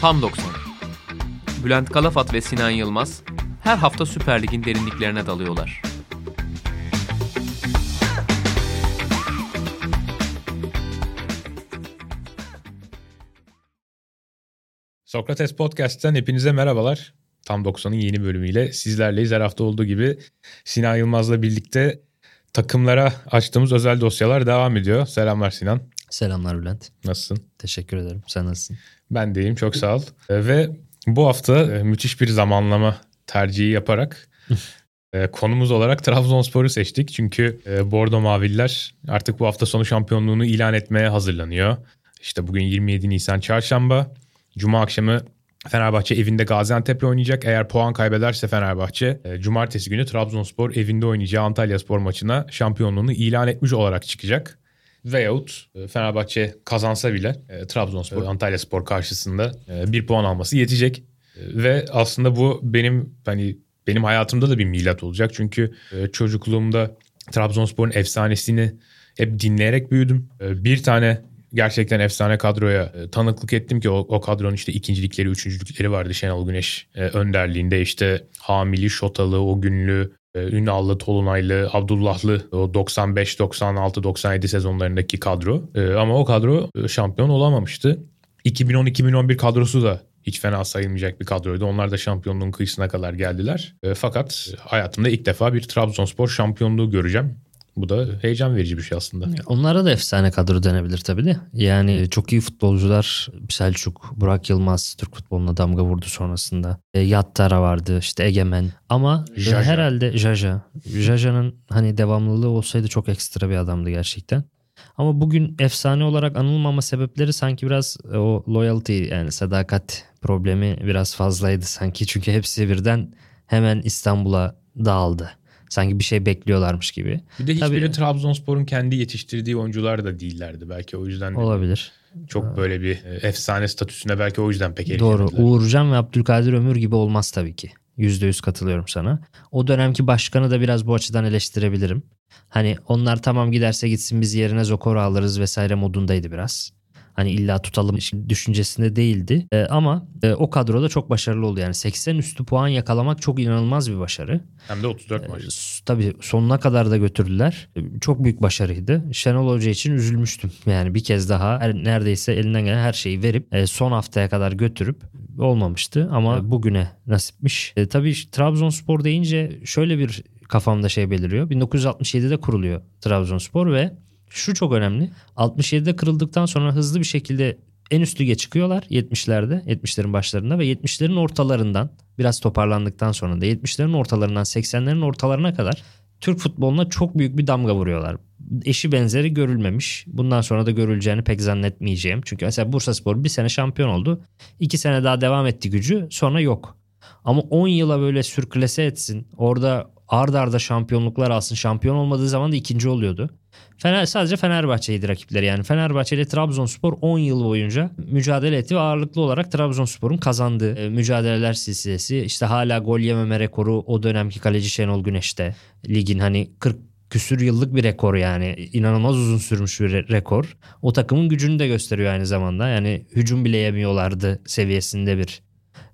Tam 90. Bülent Kalafat ve Sinan Yılmaz her hafta Süper Lig'in derinliklerine dalıyorlar. Sokrates Podcast'ten hepinize merhabalar. Tam 90'ın yeni bölümüyle sizlerleyiz. Her hafta olduğu gibi Sinan Yılmaz'la birlikte takımlara açtığımız özel dosyalar devam ediyor. Selamlar Sinan. Selamlar Bülent. Nasılsın? Teşekkür ederim. Sen nasılsın? Ben deyim çok sağ ol. Ee, Ve bu hafta e, müthiş bir zamanlama tercihi yaparak e, konumuz olarak Trabzonspor'u seçtik. Çünkü e, Bordo Maviller artık bu hafta sonu şampiyonluğunu ilan etmeye hazırlanıyor. İşte bugün 27 Nisan Çarşamba. Cuma akşamı Fenerbahçe evinde Gaziantep'le oynayacak. Eğer puan kaybederse Fenerbahçe e, cumartesi günü Trabzonspor evinde oynayacağı Antalya Spor maçına şampiyonluğunu ilan etmiş olarak çıkacak. Veyahut e, Fenerbahçe kazansa bile e, Trabzonspor Antalya Spor karşısında bir puan alması yetecek. Ve aslında bu benim hani benim hayatımda da bir milat olacak. Çünkü çocukluğumda Trabzonspor'un efsanesini hep dinleyerek büyüdüm. Bir tane gerçekten efsane kadroya e, tanıklık ettim ki o, o kadronun işte ikincilikleri, üçüncülükleri vardı Şenol Güneş e, önderliğinde. işte Hamili, Şotalı, o günlü, e, Ünallı, Tolunaylı, Abdullahlı o 95, 96, 97 sezonlarındaki kadro. Ama o kadro şampiyon olamamıştı. 2010-2011 kadrosu da hiç fena sayılmayacak bir kadroydu. Onlar da şampiyonluğun kıyısına kadar geldiler. Fakat hayatımda ilk defa bir Trabzonspor şampiyonluğu göreceğim. Bu da heyecan verici bir şey aslında. Onlara da efsane kadro denebilir tabii de. Yani çok iyi futbolcular Selçuk, Burak Yılmaz Türk futboluna damga vurdu sonrasında. E, Yattara vardı işte Egemen. Ama Jaja. herhalde Jaja. Jaja'nın hani devamlılığı olsaydı çok ekstra bir adamdı gerçekten. Ama bugün efsane olarak anılmama sebepleri sanki biraz e, o loyalty yani sadakat problemi biraz fazlaydı sanki. Çünkü hepsi birden hemen İstanbul'a dağıldı. Sanki bir şey bekliyorlarmış gibi. Bir de hiçbiri Tabii. Trabzonspor'un kendi yetiştirdiği oyuncular da değillerdi. Belki o yüzden de Olabilir. çok böyle bir e, efsane statüsüne belki o yüzden pek Doğru. Uğurcan ve Abdülkadir Ömür gibi olmaz tabii ki. %100 katılıyorum sana. O dönemki başkanı da biraz bu açıdan eleştirebilirim. Hani onlar tamam giderse gitsin biz yerine Zokor'u alırız vesaire modundaydı biraz. Hani illa tutalım düşüncesinde değildi. Ee, ama e, o kadroda çok başarılı oldu. Yani 80 üstü puan yakalamak çok inanılmaz bir başarı. Hem de 34 maç. Ee, s- Tabii sonuna kadar da götürdüler. Ee, Çok büyük başarıydı. Şenol Hoca için üzülmüştüm. Yani bir kez daha her- neredeyse elinden gelen her şeyi verip e, son haftaya kadar götürüp olmamıştı. Ama bugüne nasipmiş. E, tabii Trabzonspor deyince şöyle bir kafamda şey beliriyor. 1967'de kuruluyor Trabzonspor ve şu çok önemli. 67'de kırıldıktan sonra hızlı bir şekilde en üst lige çıkıyorlar 70'lerde, 70'lerin başlarında ve 70'lerin ortalarından biraz toparlandıktan sonra da 70'lerin ortalarından 80'lerin ortalarına kadar Türk futboluna çok büyük bir damga vuruyorlar. Eşi benzeri görülmemiş. Bundan sonra da görüleceğini pek zannetmeyeceğim. Çünkü mesela Bursaspor bir sene şampiyon oldu. iki sene daha devam etti gücü sonra yok. Ama 10 yıla böyle sürklese etsin. Orada ard arda şampiyonluklar alsın. Şampiyon olmadığı zaman da ikinci oluyordu. Fener, sadece Fenerbahçe'ydi rakipleri yani. Fenerbahçe ile Trabzonspor 10 yıl boyunca mücadele etti ve ağırlıklı olarak Trabzonspor'un kazandığı e, mücadeleler silsilesi. İşte hala gol yememe rekoru o dönemki kaleci Şenol Güneş'te. Ligin hani 40 küsür yıllık bir rekor yani. inanılmaz uzun sürmüş bir re- rekor. O takımın gücünü de gösteriyor aynı zamanda. Yani hücum bile yemiyorlardı seviyesinde bir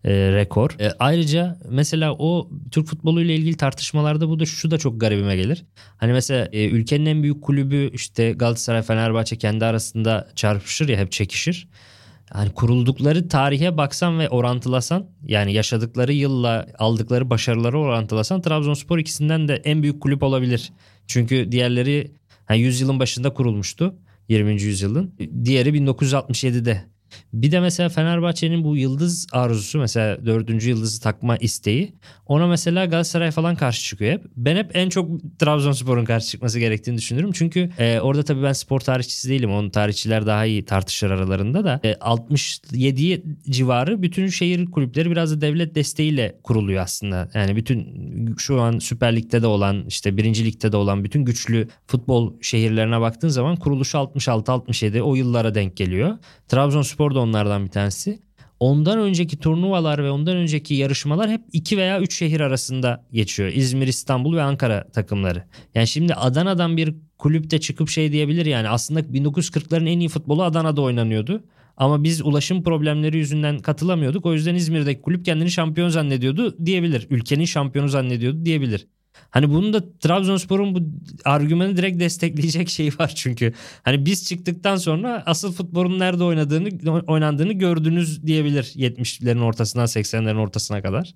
e, rekor. E, ayrıca mesela o Türk futbolu ile ilgili tartışmalarda bu da şu da çok garibime gelir. Hani mesela e, ülkenin en büyük kulübü işte Galatasaray Fenerbahçe kendi arasında çarpışır ya hep çekişir. Hani kuruldukları tarihe baksan ve orantılasan yani yaşadıkları yılla aldıkları başarıları orantılasan Trabzonspor ikisinden de en büyük kulüp olabilir. Çünkü diğerleri yani 100 yılın başında kurulmuştu. 20. yüzyılın. Diğeri 1967'de. Bir de mesela Fenerbahçe'nin bu yıldız arzusu mesela dördüncü yıldızı takma isteği ona mesela Galatasaray falan karşı çıkıyor hep. Ben hep en çok Trabzonspor'un karşı çıkması gerektiğini düşünüyorum. Çünkü e, orada tabii ben spor tarihçisi değilim. Onun tarihçiler daha iyi tartışır aralarında da. E, 67 civarı bütün şehir kulüpleri biraz da devlet desteğiyle kuruluyor aslında. Yani bütün şu an Süper Lig'de de olan işte birinci ligde de olan bütün güçlü futbol şehirlerine baktığın zaman kuruluşu 66-67 o yıllara denk geliyor. Trabzonspor da onlardan bir tanesi. ondan önceki turnuvalar ve ondan önceki yarışmalar hep iki veya üç şehir arasında geçiyor. İzmir, İstanbul ve Ankara takımları. Yani şimdi Adana'dan bir kulüpte çıkıp şey diyebilir yani aslında 1940'ların en iyi futbolu Adana'da oynanıyordu. Ama biz ulaşım problemleri yüzünden katılamıyorduk. O yüzden İzmir'deki kulüp kendini şampiyon zannediyordu diyebilir. Ülkenin şampiyonu zannediyordu diyebilir. Hani bunun da Trabzonspor'un bu argümanı direkt destekleyecek şeyi var çünkü. Hani biz çıktıktan sonra asıl futbolun nerede oynadığını oynandığını gördünüz diyebilir 70'lerin ortasından 80'lerin ortasına kadar.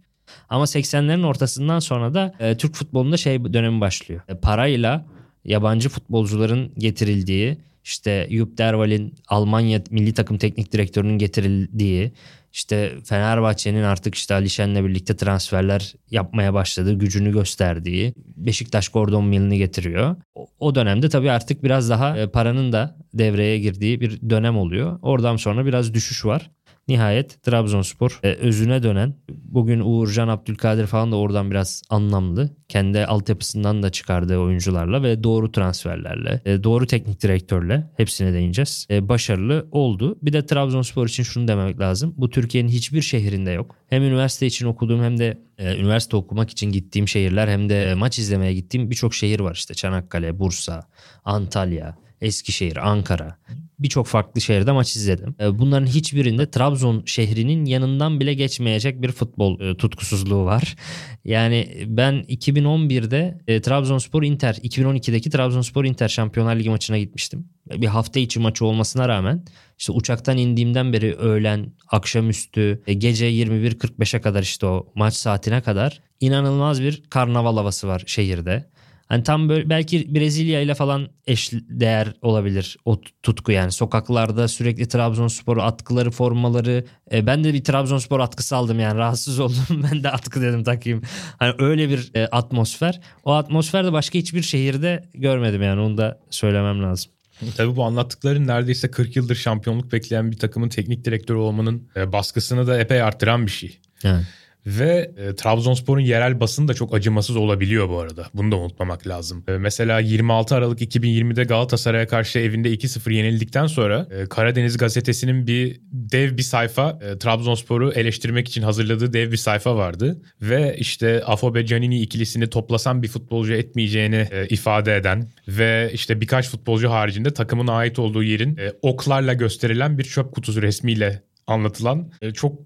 Ama 80'lerin ortasından sonra da e, Türk futbolunda şey dönemi başlıyor. E, parayla yabancı futbolcuların getirildiği işte Jupp Derwal'in Almanya milli takım teknik direktörünün getirildiği işte Fenerbahçe'nin artık işte Alişen'le birlikte transferler yapmaya başladığı, gücünü gösterdiği Beşiktaş Gordon Mill'ini getiriyor. O dönemde tabii artık biraz daha e, paranın da devreye girdiği bir dönem oluyor. Oradan sonra biraz düşüş var. Nihayet Trabzonspor e, özüne dönen bugün Uğurcan Abdülkadir falan da oradan biraz anlamlı. Kendi altyapısından da çıkardığı oyuncularla ve doğru transferlerle, e, doğru teknik direktörle hepsine değineceğiz. E, başarılı oldu. Bir de Trabzonspor için şunu demek lazım. Bu Türkiye'nin hiçbir şehrinde yok. Hem üniversite için okuduğum hem de e, üniversite okumak için gittiğim şehirler hem de e, maç izlemeye gittiğim birçok şehir var işte. Çanakkale, Bursa, Antalya, Eskişehir, Ankara birçok farklı şehirde maç izledim. E, bunların hiçbirinde Trabzon şehrinin yanından bile geçmeyecek bir futbol e, tutkusuzluğu var. Yani ben 2011'de e, Trabzonspor Inter, 2012'deki Trabzonspor Inter Şampiyonlar Ligi maçına gitmiştim. Bir hafta içi maçı olmasına rağmen işte uçaktan indiğimden beri öğlen, akşamüstü, gece 21.45'e kadar işte o maç saatine kadar inanılmaz bir karnaval havası var şehirde. Hani tam böyle belki Brezilya ile falan eş değer olabilir o tutku yani. Sokaklarda sürekli Trabzonspor atkıları, formaları. E, ben de bir Trabzonspor atkısı aldım yani rahatsız oldum. ben de atkı dedim takayım. Hani öyle bir e, atmosfer. O atmosfer de başka hiçbir şehirde görmedim yani onu da söylemem lazım. Tabii bu anlattıkların neredeyse 40 yıldır şampiyonluk bekleyen bir takımın teknik direktörü olmanın e, baskısını da epey arttıran bir şey. Evet. Ve e, Trabzonspor'un yerel basını da çok acımasız olabiliyor bu arada. Bunu da unutmamak lazım. E, mesela 26 Aralık 2020'de Galatasaray'a karşı evinde 2-0 yenildikten sonra e, Karadeniz gazetesinin bir dev bir sayfa e, Trabzonspor'u eleştirmek için hazırladığı dev bir sayfa vardı. Ve işte Afobe Canini ikilisini toplasan bir futbolcu etmeyeceğini e, ifade eden ve işte birkaç futbolcu haricinde takımın ait olduğu yerin e, oklarla gösterilen bir çöp kutusu resmiyle anlatılan e, çok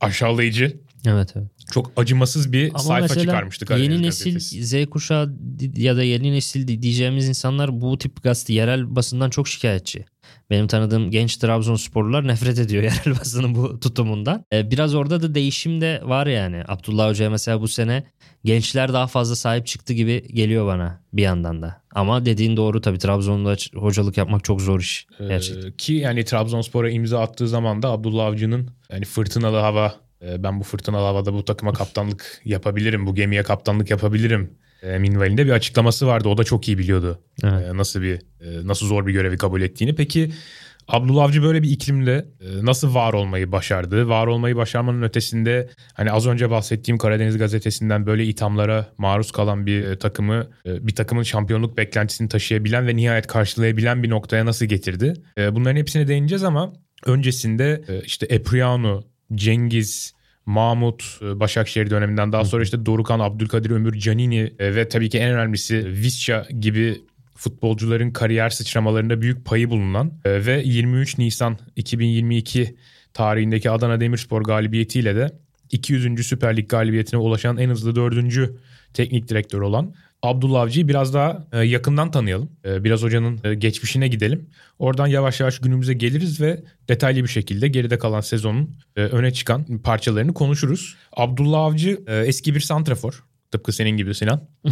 aşağılayıcı Evet evet. Çok acımasız bir Ama sayfa çıkarmıştık. Yeni nesil gazetesi. Z kuşağı ya da yeni nesil diyeceğimiz insanlar bu tip gazete yerel basından çok şikayetçi. Benim tanıdığım genç Trabzonsporlular nefret ediyor yerel basının bu tutumundan. Ee, biraz orada da değişim de var yani. Abdullah Hoca mesela bu sene gençler daha fazla sahip çıktı gibi geliyor bana bir yandan da. Ama dediğin doğru tabii Trabzon'da hocalık yapmak çok zor iş ee, gerçekten. Ee, ki yani Trabzonspor'a imza attığı zaman da Abdullah Avcı'nın yani fırtınalı hava ben bu fırtınalı havada bu takıma kaptanlık yapabilirim, bu gemiye kaptanlık yapabilirim e, minvalinde bir açıklaması vardı. O da çok iyi biliyordu evet. E, nasıl bir e, nasıl zor bir görevi kabul ettiğini. Peki Abdullah Avcı böyle bir iklimde nasıl var olmayı başardı? Var olmayı başarmanın ötesinde hani az önce bahsettiğim Karadeniz gazetesinden böyle ithamlara maruz kalan bir takımı bir takımın şampiyonluk beklentisini taşıyabilen ve nihayet karşılayabilen bir noktaya nasıl getirdi? Bunların hepsine değineceğiz ama öncesinde işte Epriano, Cengiz, Mahmut e, Başakşehir döneminden daha sonra işte Dorukan, Abdülkadir Ömür, Canini e, ve tabii ki en önemlisi Visca gibi futbolcuların kariyer sıçramalarında büyük payı bulunan e, ve 23 Nisan 2022 tarihindeki Adana Demirspor galibiyetiyle de 200. Süper Lig galibiyetine ulaşan en hızlı dördüncü teknik direktör olan Abdullah Avcı'yı biraz daha e, yakından tanıyalım. E, biraz hocanın e, geçmişine gidelim. Oradan yavaş yavaş günümüze geliriz ve detaylı bir şekilde geride kalan sezonun öne çıkan parçalarını konuşuruz. Abdullah Avcı eski bir santrafor. Tıpkı senin gibi Sinan.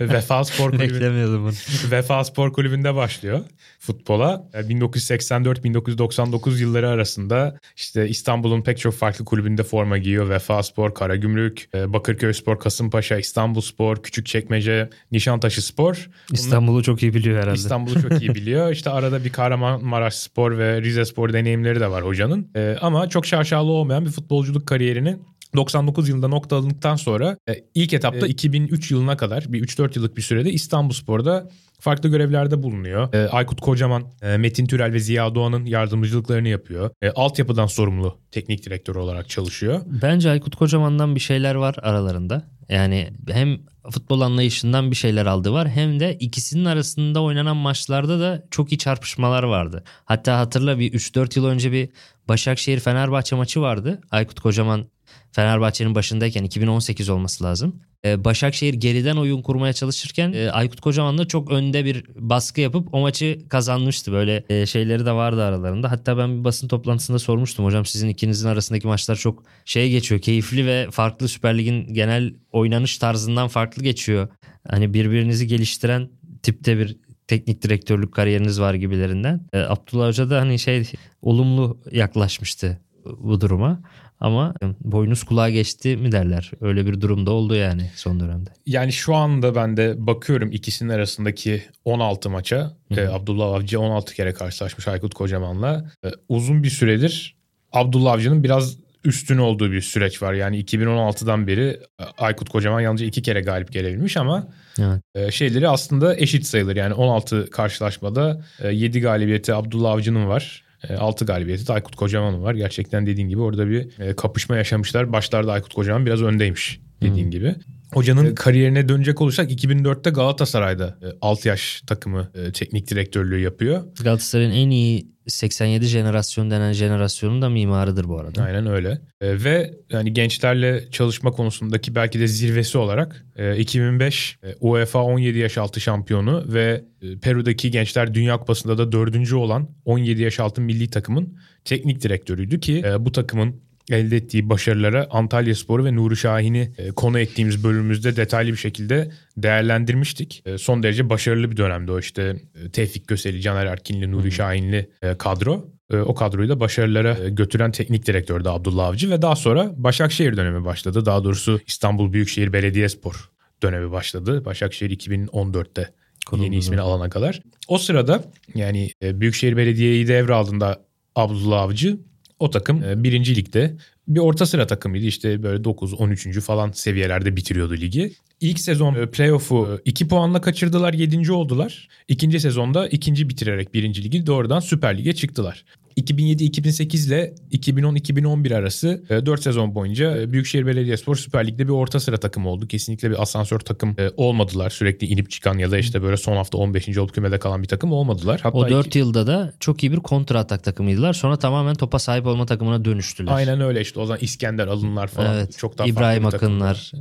Vefa Spor Kulübü. Vefa Spor Kulübü'nde başlıyor futbola. 1984-1999 yılları arasında işte İstanbul'un pek çok farklı kulübünde forma giyiyor. Vefa Spor, Karagümrük, e, Bakırköy Spor, Kasımpaşa, İstanbul Spor, Küçükçekmece, Nişantaşı Spor. İstanbul'u çok iyi biliyor herhalde. İstanbul'u çok iyi biliyor. İşte arada bir Kahramanmaraş Spor ve Rize Spor deneyimleri de var hocanın. E, ama çok şaşalı olmayan bir futbolculuk kariyerini 99 yılında nokta alındıktan sonra e, ilk etapta 2003 yılına kadar bir 3-4 yıllık bir sürede İstanbulspor'da farklı görevlerde bulunuyor. E, Aykut Kocaman, e, Metin Türel ve Ziya Doğan'ın yardımcılıklarını yapıyor. E, altyapıdan sorumlu teknik direktör olarak çalışıyor. Bence Aykut Kocaman'dan bir şeyler var aralarında. Yani hem futbol anlayışından bir şeyler aldı var hem de ikisinin arasında oynanan maçlarda da çok iyi çarpışmalar vardı. Hatta hatırla bir 3-4 yıl önce bir Başakşehir Fenerbahçe maçı vardı. Aykut Kocaman Fenerbahçe'nin başındayken 2018 olması lazım. Ee, Başakşehir geriden oyun kurmaya çalışırken e, Aykut Kocaman da çok önde bir baskı yapıp o maçı kazanmıştı. Böyle e, şeyleri de vardı aralarında. Hatta ben bir basın toplantısında sormuştum hocam sizin ikinizin arasındaki maçlar çok şey geçiyor. Keyifli ve farklı Süper Lig'in genel oynanış tarzından farklı geçiyor. Hani birbirinizi geliştiren tipte bir teknik direktörlük kariyeriniz var gibilerinden. E, Abdullah Hoca da hani şey olumlu yaklaşmıştı bu duruma. Ama boynuz kulağa geçti mi derler. Öyle bir durumda oldu yani son dönemde. Yani şu anda ben de bakıyorum ikisinin arasındaki 16 maça. Ee, Abdullah Avcı 16 kere karşılaşmış Aykut Kocaman'la. Ee, uzun bir süredir Abdullah Avcı'nın biraz üstün olduğu bir süreç var. Yani 2016'dan beri e, Aykut Kocaman yalnızca iki kere galip gelebilmiş ama evet. E, şeyleri aslında eşit sayılır. Yani 16 karşılaşmada 7 e, galibiyeti Abdullah Avcı'nın var. 6 galibiyeti de Aykut Kocaman var. Gerçekten dediğin gibi orada bir kapışma yaşamışlar. Başlarda Aykut Kocaman biraz öndeymiş dediğin hmm. gibi. Hocanın kariyerine dönecek olursak 2004'te Galatasaray'da 6 yaş takımı teknik direktörlüğü yapıyor. Galatasaray'ın en iyi 87 jenerasyon denen jenerasyonun da mimarıdır bu arada. Aynen öyle. E, ve yani gençlerle çalışma konusundaki belki de zirvesi olarak e, 2005 e, UEFA 17 yaş altı şampiyonu ve e, Peru'daki Gençler Dünya Kupası'nda da dördüncü olan 17 yaş altı milli takımın teknik direktörüydü ki e, bu takımın elde ettiği başarılara Antalya Sporu ve Nuri Şahin'i e, konu ettiğimiz bölümümüzde detaylı bir şekilde değerlendirmiştik. E, son derece başarılı bir dönemdi o işte e, Tevfik Göseli, Caner Erkinli, Nuri Şahinli kadro. O kadroyu da başarılara götüren teknik direktör de Abdullah Avcı ve daha sonra Başakşehir dönemi başladı. Daha doğrusu İstanbul Büyükşehir Belediyespor dönemi başladı. Başakşehir 2014'te Kuruldu. yeni ismini alana kadar. O sırada yani Büyükşehir Belediye'yi devraldığında Abdullah Avcı o takım e, birinci ligde bir orta sıra takımıydı. İşte böyle 9, 13. falan seviyelerde bitiriyordu ligi. İlk sezon e, playoff'u 2 puanla kaçırdılar 7. oldular. İkinci sezonda ikinci bitirerek birinci ligi doğrudan Süper Lig'e çıktılar. 2007-2008 ile 2010-2011 arası 4 e, sezon boyunca e, Büyükşehir Belediyespor Süper Lig'de bir orta sıra takım oldu. Kesinlikle bir asansör takım e, olmadılar. Sürekli inip çıkan ya da işte böyle son hafta 15. olup kümede kalan bir takım olmadılar. Hatta o 4 iki... yılda da çok iyi bir kontra atak takımıydı. Sonra tamamen topa sahip olma takımına dönüştüler. Aynen öyle işte o zaman İskender alınlar falan. Evet. Çok daha İbrahim Akınlar.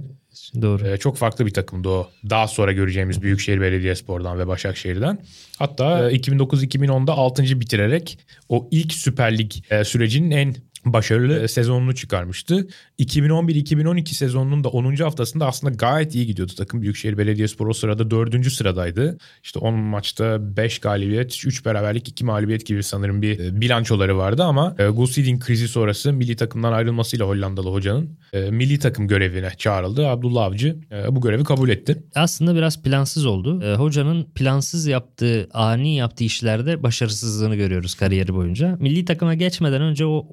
Doğru. Ee, çok farklı bir takımdı o. Daha sonra göreceğimiz Büyükşehir Belediyespor'dan ve Başakşehir'den. Hatta e, 2009-2010'da 6. bitirerek o ilk Süper Lig e, sürecinin en başarılı sezonunu çıkarmıştı. 2011-2012 sezonunun da 10. haftasında aslında gayet iyi gidiyordu takım. Büyükşehir Belediyespor o sırada 4. sıradaydı. İşte 10 maçta 5 galibiyet, 3 beraberlik, 2 mağlubiyet gibi sanırım bir e, bilançoları vardı ama e, Gus Hiddink krizi sonrası milli takımdan ayrılmasıyla Hollandalı hocanın e, milli takım görevine çağrıldı. Abdullah Avcı bu görevi kabul etti. Aslında biraz plansız oldu. Hocanın plansız yaptığı, ani yaptığı işlerde başarısızlığını görüyoruz kariyeri boyunca. Milli takıma geçmeden önce o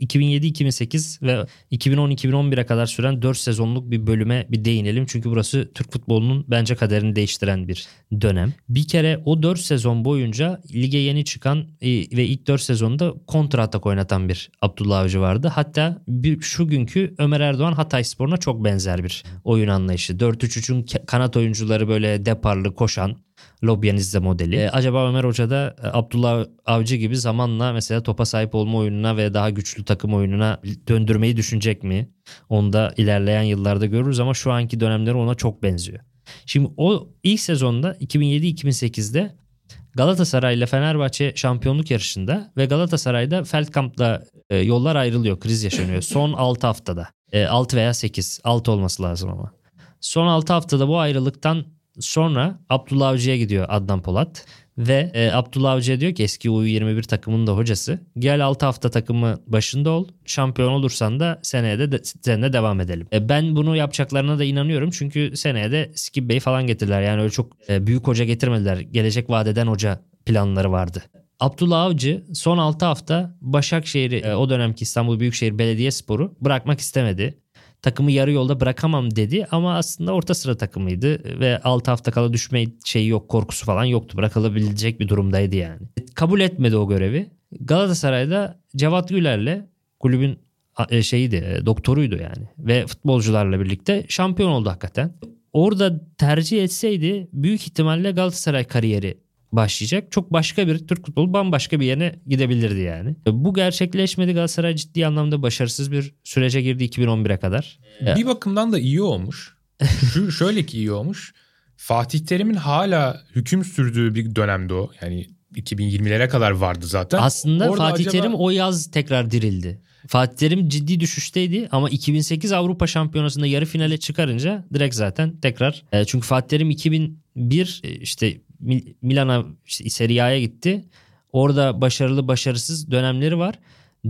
2007-2008 ve 2010-2011'e kadar süren 4 sezonluk bir bölüme bir değinelim. Çünkü burası Türk futbolunun bence kaderini değiştiren bir dönem. Bir kere o 4 sezon boyunca lige yeni çıkan e, ve ilk 4 sezonda kontra atak oynatan bir Abdullah Avcı vardı. Hatta bir, şu günkü Ömer Erdoğan Hatay Spor'una çok benzer bir oyun anlayışı. 4-3-3'ün kanat oyuncuları böyle deparlı koşan Lobyanizde modeli. Ee, acaba Ömer Hoca da e, Abdullah Avcı gibi zamanla mesela topa sahip olma oyununa ve daha güçlü takım oyununa döndürmeyi düşünecek mi? Onu da ilerleyen yıllarda görürüz ama şu anki dönemleri ona çok benziyor. Şimdi o ilk sezonda 2007-2008'de Galatasaray ile Fenerbahçe şampiyonluk yarışında ve Galatasaray'da Feldkamp'la e, yollar ayrılıyor. Kriz yaşanıyor. Son 6 haftada. E, 6 veya 8. 6 olması lazım ama. Son 6 haftada bu ayrılıktan Sonra Abdullah Avcı'ya gidiyor Adnan Polat. Ve e, Abdullah Avcı'ya diyor ki eski U21 takımının da hocası. Gel 6 hafta takımı başında ol. Şampiyon olursan da seneye de, de seninle devam edelim. E, ben bunu yapacaklarına da inanıyorum. Çünkü seneye de Skip Bey falan getirdiler. Yani öyle çok e, büyük hoca getirmediler. Gelecek vadeden hoca planları vardı. Abdullah Avcı son 6 hafta Başakşehir'i e, o dönemki İstanbul Büyükşehir Belediyespor'u bırakmak istemedi. Takımı yarı yolda bırakamam dedi ama aslında orta sıra takımıydı ve 6 hafta kala düşme şeyi yok korkusu falan yoktu. Bırakılabilecek bir durumdaydı yani. Kabul etmedi o görevi. Galatasaray'da Cevat Güler'le kulübün e, şeyiydi, e, doktoruydu yani ve futbolcularla birlikte şampiyon oldu hakikaten. Orada tercih etseydi büyük ihtimalle Galatasaray kariyeri başlayacak. Çok başka bir Türk futbolu bambaşka bir yerine gidebilirdi yani. Bu gerçekleşmedi. Galatasaray ciddi anlamda başarısız bir sürece girdi 2011'e kadar. Bir bakımdan da iyi olmuş. Şu şöyle ki iyi olmuş. Fatih Terim'in hala hüküm sürdüğü bir dönemde o. Yani 2020'lere kadar vardı zaten. Aslında Orada Fatih acaba- Terim o yaz tekrar dirildi. Fatih Terim ciddi düşüşteydi ama 2008 Avrupa Şampiyonası'nda yarı finale çıkarınca direkt zaten tekrar. E, çünkü Fatih Terim 2001 e, işte Milan'a işte Serie A'ya gitti. Orada başarılı başarısız dönemleri var.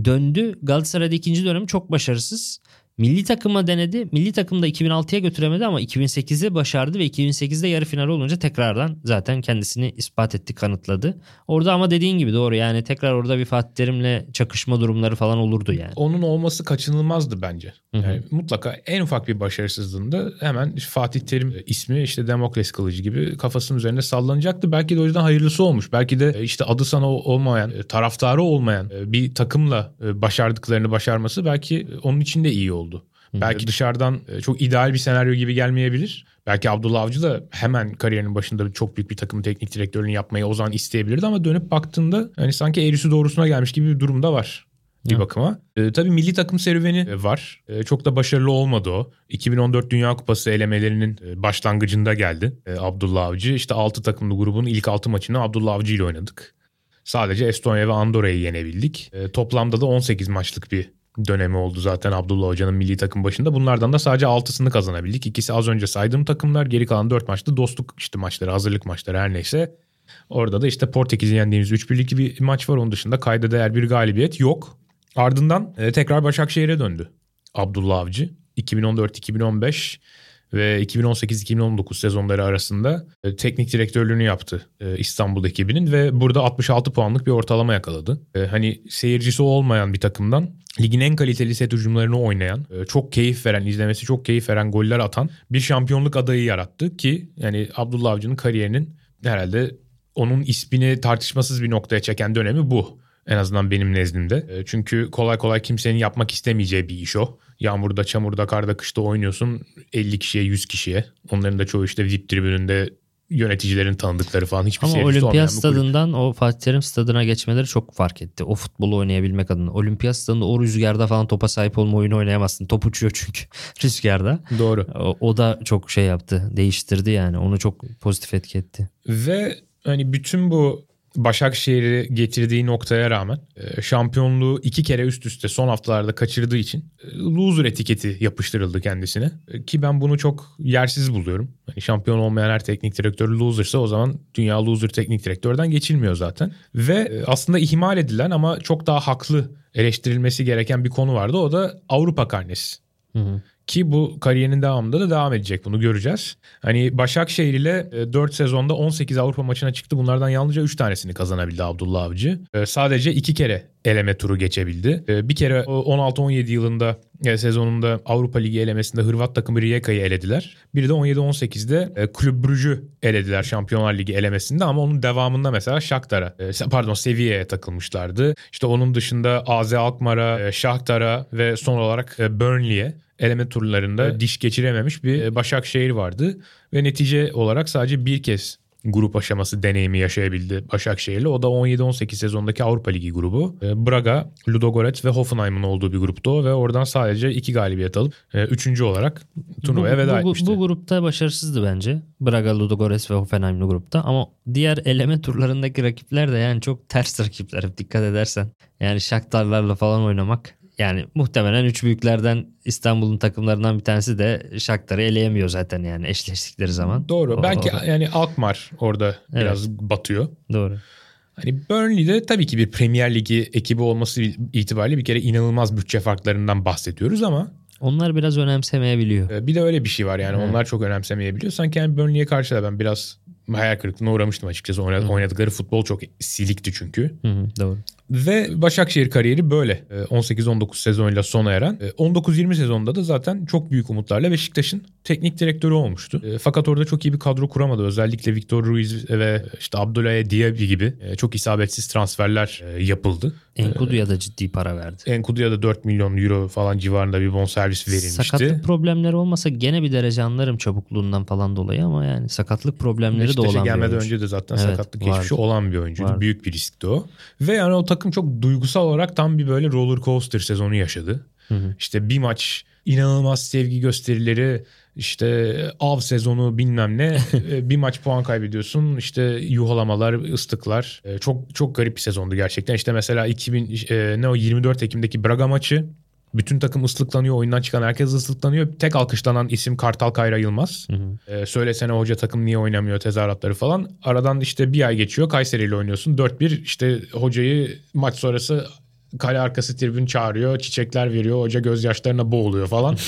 Döndü Galatasaray'da ikinci dönemi çok başarısız. Milli takıma denedi. Milli takımda 2006'ya götüremedi ama 2008'de başardı ve 2008'de yarı final olunca tekrardan zaten kendisini ispat etti, kanıtladı. Orada ama dediğin gibi doğru yani tekrar orada bir Fatih Terim'le çakışma durumları falan olurdu yani. Onun olması kaçınılmazdı bence. Yani mutlaka en ufak bir başarısızlığında hemen Fatih Terim ismi işte Demokles kılıcı gibi kafasının üzerinde sallanacaktı. Belki de o yüzden hayırlısı olmuş. Belki de işte adı sana olmayan, e, taraftarı olmayan e, bir takımla e, başardıklarını başarması belki onun için de iyi oldu. Belki dışarıdan e, çok ideal bir senaryo gibi gelmeyebilir. Belki Abdullah Avcı da hemen kariyerinin başında çok büyük bir takımın teknik direktörlüğünü yapmayı o zaman isteyebilirdi ama dönüp baktığında hani sanki eğrisi doğrusuna gelmiş gibi bir durumda var bir bakıma. E, tabii milli takım serüveni e, var. E, çok da başarılı olmadı o. 2014 Dünya Kupası elemelerinin e, başlangıcında geldi e, Abdullah Avcı. İşte 6 takımlı grubun ilk 6 maçını Abdullah Avcı ile oynadık. Sadece Estonya ve Andorra'yı yenebildik. E, toplamda da 18 maçlık bir dönemi oldu zaten Abdullah Hoca'nın milli takım başında. Bunlardan da sadece 6'sını kazanabildik. İkisi az önce saydığım takımlar. Geri kalan 4 maçta dostluk işte maçları, hazırlık maçları her neyse. Orada da işte Portekiz'i yendiğimiz 3-1'lik bir maç var. Onun dışında kayda değer bir galibiyet yok. Ardından e, tekrar Başakşehir'e döndü Abdullah Avcı. 2014-2015 ve 2018-2019 sezonları arasında e, teknik direktörlüğünü yaptı e, İstanbul ekibinin ve burada 66 puanlık bir ortalama yakaladı. E, hani seyircisi olmayan bir takımdan ligin en kaliteli set hücumlarını oynayan, çok keyif veren, izlemesi çok keyif veren goller atan bir şampiyonluk adayı yarattı ki yani Abdullah Avcı'nın kariyerinin herhalde onun ismini tartışmasız bir noktaya çeken dönemi bu. En azından benim nezdimde. E, Çünkü kolay kolay kimsenin yapmak istemeyeceği bir iş o. Yağmurda, çamurda, karda, kışta oynuyorsun 50 kişiye, 100 kişiye. Onların da çoğu işte VIP tribününde yöneticilerin tanıdıkları falan hiçbir Ama olmayan olimpiyat stadından o Fatih Terim stadına geçmeleri çok fark etti. O futbolu oynayabilmek adına. Olimpiyat stadında o rüzgarda falan topa sahip olma oyunu oynayamazsın. Top uçuyor çünkü rüzgarda. Doğru. O, o da çok şey yaptı. Değiştirdi yani. Onu çok pozitif etki etti. Ve hani bütün bu Başakşehir'i getirdiği noktaya rağmen e, şampiyonluğu iki kere üst üste son haftalarda kaçırdığı için e, loser etiketi yapıştırıldı kendisine. E, Ki ben bunu çok yersiz buluyorum. Hani şampiyon olmayan her teknik direktör losersa o zaman dünya loser teknik direktörden geçilmiyor zaten. Ve aslında ihmal edilen ama çok daha haklı eleştirilmesi gereken bir konu vardı. O da Avrupa karnesi. Hı hı. Ki bu kariyerinin devamında da devam edecek bunu göreceğiz. Hani Başakşehir ile 4 sezonda 18 Avrupa maçına çıktı. Bunlardan yalnızca 3 tanesini kazanabildi Abdullah Avcı. E, Sadece 2 kere eleme turu geçebildi. E, Bir kere o 16-17 yılında e, sezonunda Avrupa Ligi elemesinde Hırvat takımı Rijeka'yı elediler. Bir de 17-18'de e, Kulüp Brugge'ü elediler Şampiyonlar Ligi elemesinde ama onun devamında mesela Shakhtar'a e, pardon Sevilla'ya takılmışlardı. İşte onun dışında AZ Alkmaar'a, e, Shakhtar'a ve son olarak e, Burnley'e eleme turlarında diş geçirememiş bir e, Başakşehir vardı ve netice olarak sadece bir kez grup aşaması deneyimi yaşayabildi Başakşehir'le. O da 17-18 sezondaki Avrupa Ligi grubu. E, Braga, Ludogorets ve Hoffenheim'ın olduğu bir gruptu o ve oradan sadece iki galibiyet alıp e, üçüncü olarak turnuvaya bu, veda bu, etmişti. Bu grupta başarısızdı bence. Braga, Ludogorets ve Hoffenheim'li grupta. Ama diğer eleme turlarındaki rakipler de yani çok ters rakipler dikkat edersen. Yani Shakhtarlarla falan oynamak. Yani muhtemelen üç büyüklerden İstanbul'un takımlarından bir tanesi de Shakhtar'ı eleyemiyor zaten yani eşleştikleri zaman. Doğru. O- Belki o- yani Alkmaar orada biraz batıyor. Doğru. Hani Burnley'de tabii ki bir Premier Ligi ekibi olması itibariyle bir kere inanılmaz bütçe farklarından bahsediyoruz ama Onlar biraz önemsemeyebiliyor. e, bir de öyle bir şey var yani Evet. onlar çok önemsemeyebiliyor. Sanki yani Burnley'e karşı da ben biraz hayal kırıklığına uğramıştım açıkçası. Oyna- Hı. Oynadıkları futbol çok silikti çünkü. Hı, doğru. Ve Başakşehir kariyeri böyle. E, 18-19 sezonuyla sona eren. E, 19-20 sezonunda da zaten çok büyük umutlarla Beşiktaş'ın teknik direktörü olmuştu. E, fakat orada çok iyi bir kadro kuramadı. Özellikle Victor Ruiz ve işte Abdoulaye Diaby gibi e, çok isabetsiz transferler e, yapıldı. Enkudu'ya da ciddi para verdi. Enkudu'ya da 4 milyon euro falan civarında bir bonservis verilmişti. Sakatlık problemleri olmasa gene bir derece anlarım çabukluğundan falan dolayı ama yani sakatlık problemleri Beşiktaş'a de olan bir gelmeden oyuncu. önce de zaten Evet, sakatlık vardı. geçmişi olan bir oyuncuydu. Vardı. Büyük bir riskti o. Ve yani o takım çok duygusal olarak tam bir böyle roller coaster sezonu yaşadı. Hı hı. İşte bir maç inanılmaz sevgi gösterileri işte av sezonu bilmem ne E, bir maç puan kaybediyorsun işte yuhalamalar ıslıklar E, çok çok garip bir sezondu gerçekten işte mesela 2000 e, ne o 24 Ekim'deki Braga maçı bütün takım ıslıklanıyor oyundan çıkan herkes ıslıklanıyor tek alkışlanan isim Kartal Kayra Yılmaz Hı hı. ee, söylesene hoca takım niye oynamıyor tezahüratları falan. Aradan işte bir ay geçiyor Kayseri ile oynuyorsun. 4-1 işte hocayı maç sonrası kale arkası tribün çağırıyor. Çiçekler veriyor. Hoca gözyaşlarına boğuluyor falan.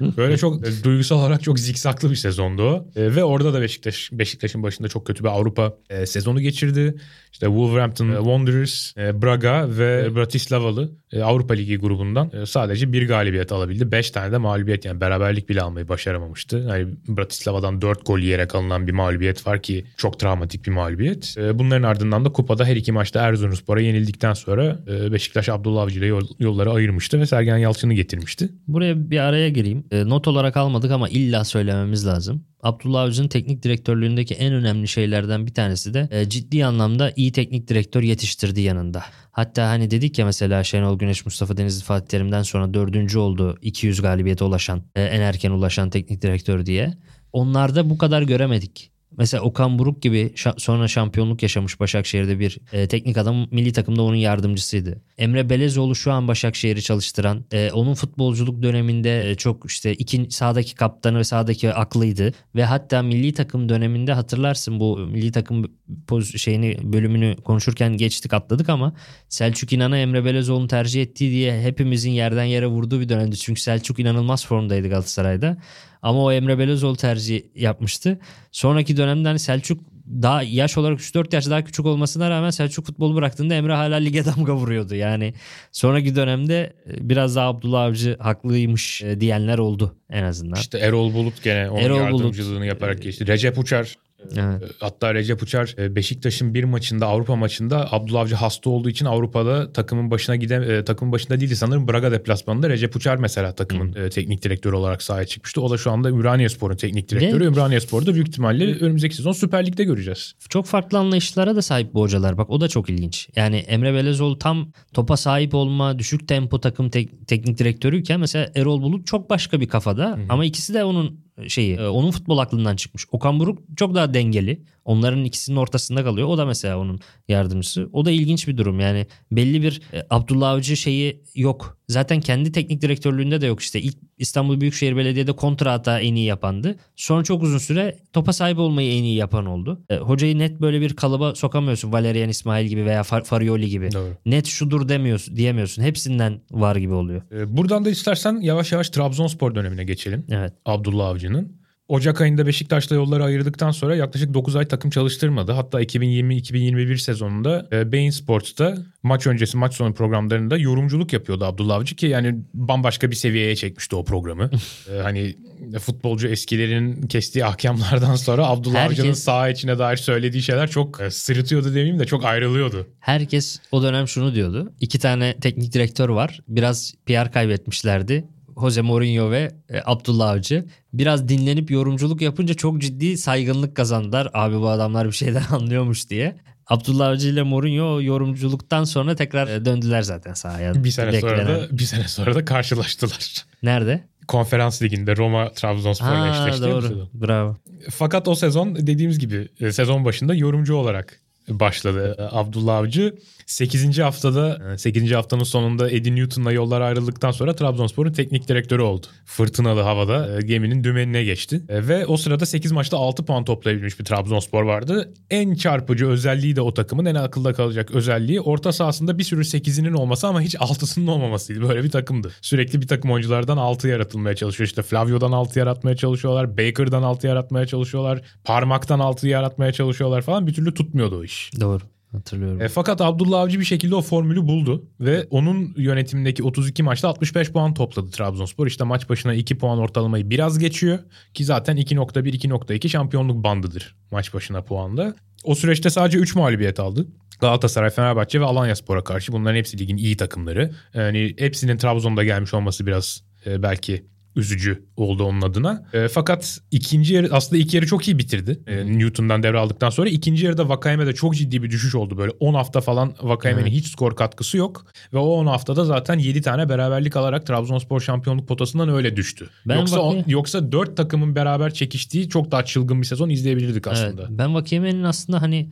Böyle çok e, duygusal olarak çok zikzaklı bir sezondu o. E, ve orada da Beşiktaş Beşiktaş'ın başında çok kötü bir Avrupa e, sezonu geçirdi. İşte Wolverhampton Wanderers, e, Braga ve Bratislavalı e, Avrupa Ligi grubundan e, sadece bir galibiyet alabildi. 5 tane de mağlubiyet yani beraberlik bile almayı başaramamıştı. Yani Bratislava'dan 4 gol yiyerek alınan bir mağlubiyet var ki çok travmatik bir mağlubiyet. E, bunların ardından da kupada her iki maçta Erzurumspor'a yenildikten sonra e, Beşiktaş Abdullah Avcı ile yol- yolları ayırmıştı ve Sergen Yalçın'ı getirmişti. Buraya bir araya gireyim. E, not olarak almadık ama illa söylememiz lazım. Abdullah Avcı'nın teknik direktörlüğündeki en önemli şeylerden bir tanesi de e, ciddi anlamda iyi teknik direktör yetiştirdi yanında. Hatta hani dedik ya mesela Şenol Güneş, Mustafa Denizli, Fatih Terim'den sonra dördüncü oldu 200 galibiyete ulaşan, e, en erken ulaşan teknik direktör diye. Onlarda bu kadar göremedik. Mesela Okan Buruk gibi şa- sonra şampiyonluk yaşamış Başakşehir'de bir e, teknik adam milli takımda onun yardımcısıydı. Emre Belezoğlu şu an Başakşehir'i çalıştıran e, onun futbolculuk döneminde e, çok işte iki sağdaki kaptanı ve sağdaki aklıydı ve hatta milli takım döneminde hatırlarsın bu milli takım poz şeyini bölümünü konuşurken geçtik atladık ama Selçuk İnan'a Emre Belezoğlu'nu tercih ettiği diye hepimizin yerden yere vurduğu bir dönemdi. Çünkü Selçuk inanılmaz formdaydı Galatasaray'da. Ama o Emre Belözoğlu tercih yapmıştı. Sonraki dönemde hani Selçuk daha yaş olarak 3-4 yaş daha küçük olmasına rağmen Selçuk futbolu bıraktığında Emre hala lige damga vuruyordu. Yani sonraki dönemde e, biraz daha Abdullah Avcı haklıymış e, diyenler oldu en azından. İşte Erol Bulut gene onun Erol Bulut. yardımcılığını yaparak geçti. Recep Uçar Evet. Hatta Recep Uçar e, Beşiktaş'ın bir maçında Avrupa maçında Abdullah Avcı hasta olduğu için Avrupa'da takımın başına giden e, takımın başında değildi sanırım Braga deplasmanında Recep Uçar mesela takımın e, teknik direktörü olarak sahaya çıkmıştı. O da şu anda Ümraniyespor'un teknik direktörü. Ve- Ümraniyespor'da büyük ihtimalle önümüzdeki sezon Süper Lig'de göreceğiz. Çok farklı anlayışlara da sahip bu hocalar. Bak o da çok ilginç. Yani Emre Belezoğlu tam topa sahip olma, düşük tempo takım tek- teknik direktörüyken mesela Erol Bulut çok başka bir kafada. Ama ikisi de onun şeyi, e, onun futbol aklından çıkmış. Okan Buruk çok daha dengeli. Onların ikisinin ortasında kalıyor. O da mesela onun yardımcısı. O da ilginç bir durum. Yani belli bir e, Abdullah Avcı şeyi yok. Zaten kendi teknik direktörlüğünde de yok işte. İlk İstanbul Büyükşehir Belediye'de kontra hata en iyi yapandı. Sonra çok uzun süre topa sahip olmayı en iyi yapan oldu. E, hocayı net böyle bir kalıba sokamıyorsun. Valerian İsmail gibi veya Far- Farioli gibi. Doğru. Net şudur demiyorsun, diyemiyorsun. Hepsinden var gibi oluyor. E, Buradan da istersen yavaş yavaş Trabzonspor dönemine geçelim. Evet. Abdullah Avcı'nın. Ocak ayında Beşiktaş'la yolları ayırdıktan sonra yaklaşık 9 ay takım çalıştırmadı. Hatta 2020-2021 sezonunda e, Bein Sports'ta maç öncesi maç sonu programlarında yorumculuk yapıyordu Abdullah Avcı ki yani bambaşka bir seviyeye çekmişti o programı. E, hani futbolcu eskilerin kestiği ahkamlardan sonra Abdullah Herkes- Avcı'nın saha içine dair söylediği şeyler çok e, sırıtıyordu demeyeyim de çok ayrılıyordu. Herkes o dönem şunu diyordu. İki tane teknik direktör var. Biraz PR kaybetmişlerdi. Jose Mourinho ve e, Abdullah Avcı. Biraz dinlenip yorumculuk yapınca çok ciddi saygınlık kazandılar. Abi bu adamlar bir şeyden anlıyormuş diye. Abdullah Avcı ile Mourinho yorumculuktan sonra tekrar e, döndüler zaten sahaya. Bir sene sonra Beklenen. da bir sene sonra da karşılaştılar. Nerede? Konferans liginde Roma Trabzonspor'la eşleşti. doğru. Bravo. Fakat o sezon dediğimiz gibi e, sezon başında yorumcu olarak başladı e, Abdullah Avcı. 8. haftada e, 8. haftanın sonunda Eddie Newton'la yollar ayrıldıktan sonra Trabzonspor'un teknik direktörü oldu. Fırtınalı havada e, geminin dümenine geçti. E, Ve o sırada 8 maçta 6 puan toplayabilmiş bir Trabzonspor vardı. En çarpıcı özelliği de o takımın en akılda kalacak özelliği orta sahasında bir sürü 8'inin olması ama hiç 6'sının olmamasıydı. Böyle bir takımdı. Sürekli bir takım oyunculardan 6 yaratılmaya çalışıyor. İşte Flavio'dan 6 yaratmaya çalışıyorlar. Baker'dan 6 yaratmaya çalışıyorlar. Parmaktan 6 yaratmaya çalışıyorlar falan. Bir türlü tutmuyordu o iş. Doğru. Hatırlıyorum. E, fakat Abdullah Avcı bir şekilde o formülü buldu ve onun yönetimindeki 32 maçta 65 puan topladı Trabzonspor. İşte maç başına 2 puan ortalamayı biraz geçiyor ki zaten 2.1 2.2 şampiyonluk bandıdır maç başına puanda. O süreçte sadece 3 mağlubiyet aldı. Galatasaray, Fenerbahçe ve Alanyaspor'a karşı bunların hepsi ligin iyi takımları. Yani hepsinin Trabzon'da gelmiş olması biraz e, belki üzücü oldu onun adına. E, fakat ikinci yarı aslında ilk yarı çok iyi bitirdi. E, Newton'dan devraldıktan sonra ikinci yarıda Vakayeme'de çok ciddi bir düşüş oldu. Böyle 10 hafta falan Vakayeme'nin Evet. hiç skor katkısı yok. Ve o 10 haftada zaten 7 tane beraberlik alarak Trabzonspor şampiyonluk potasından öyle düştü. Ben yoksa Vakayeme- yoksa 4 takımın beraber çekiştiği çok daha çılgın bir sezon izleyebilirdik aslında. Evet, ben Vakiyeme'nin aslında hani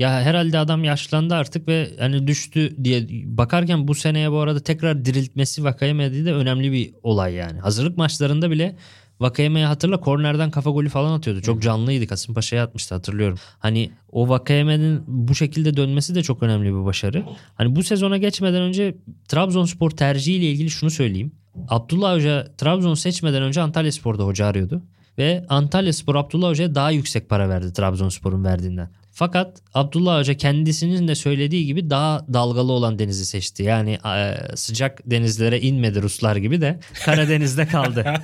ya herhalde adam yaşlandı artık ve hani düştü diye bakarken bu seneye bu arada tekrar diriltmesi Vakayeme'de de önemli bir olay yani. Hazırlık maçlarında bile Vakayeme'yi hatırla kornerden kafa golü falan atıyordu. Çok canlıydı. Kasımpaşa'ya atmıştı hatırlıyorum. Hani o Vakayeme'nin bu şekilde dönmesi de çok önemli bir başarı. Hani bu sezona geçmeden önce Trabzonspor tercihiyle ilgili şunu söyleyeyim. Abdullah Hoca Trabzon seçmeden önce Antalya Spor'da hoca arıyordu. Ve Antalya Spor Abdullah Hoca'ya daha yüksek para verdi Trabzonspor'un verdiğinden. Fakat Abdullah Hoca kendisinin de söylediği gibi daha dalgalı olan denizi seçti. Yani e, sıcak denizlere inmedi Ruslar gibi de Karadeniz'de kaldı.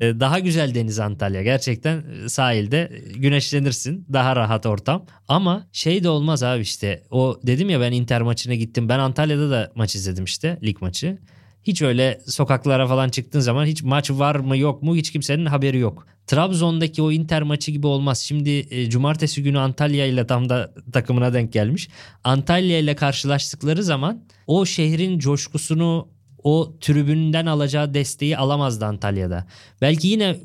E, daha güzel deniz Antalya. Gerçekten sahilde güneşlenirsin. Daha rahat ortam. Ama şey de olmaz abi işte. O dedim ya ben Inter maçına gittim. Ben Antalya'da da maç izledim işte lig maçı. Hiç öyle sokaklara falan çıktığın zaman hiç maç var mı yok mu hiç kimsenin haberi yok. Trabzon'daki o Inter maçı gibi olmaz. Şimdi e, cumartesi günü Antalya ile tam da takımına denk gelmiş. Antalya ile karşılaştıkları zaman o şehrin coşkusunu o tribünden alacağı desteği alamazdı Antalya'da. Belki yine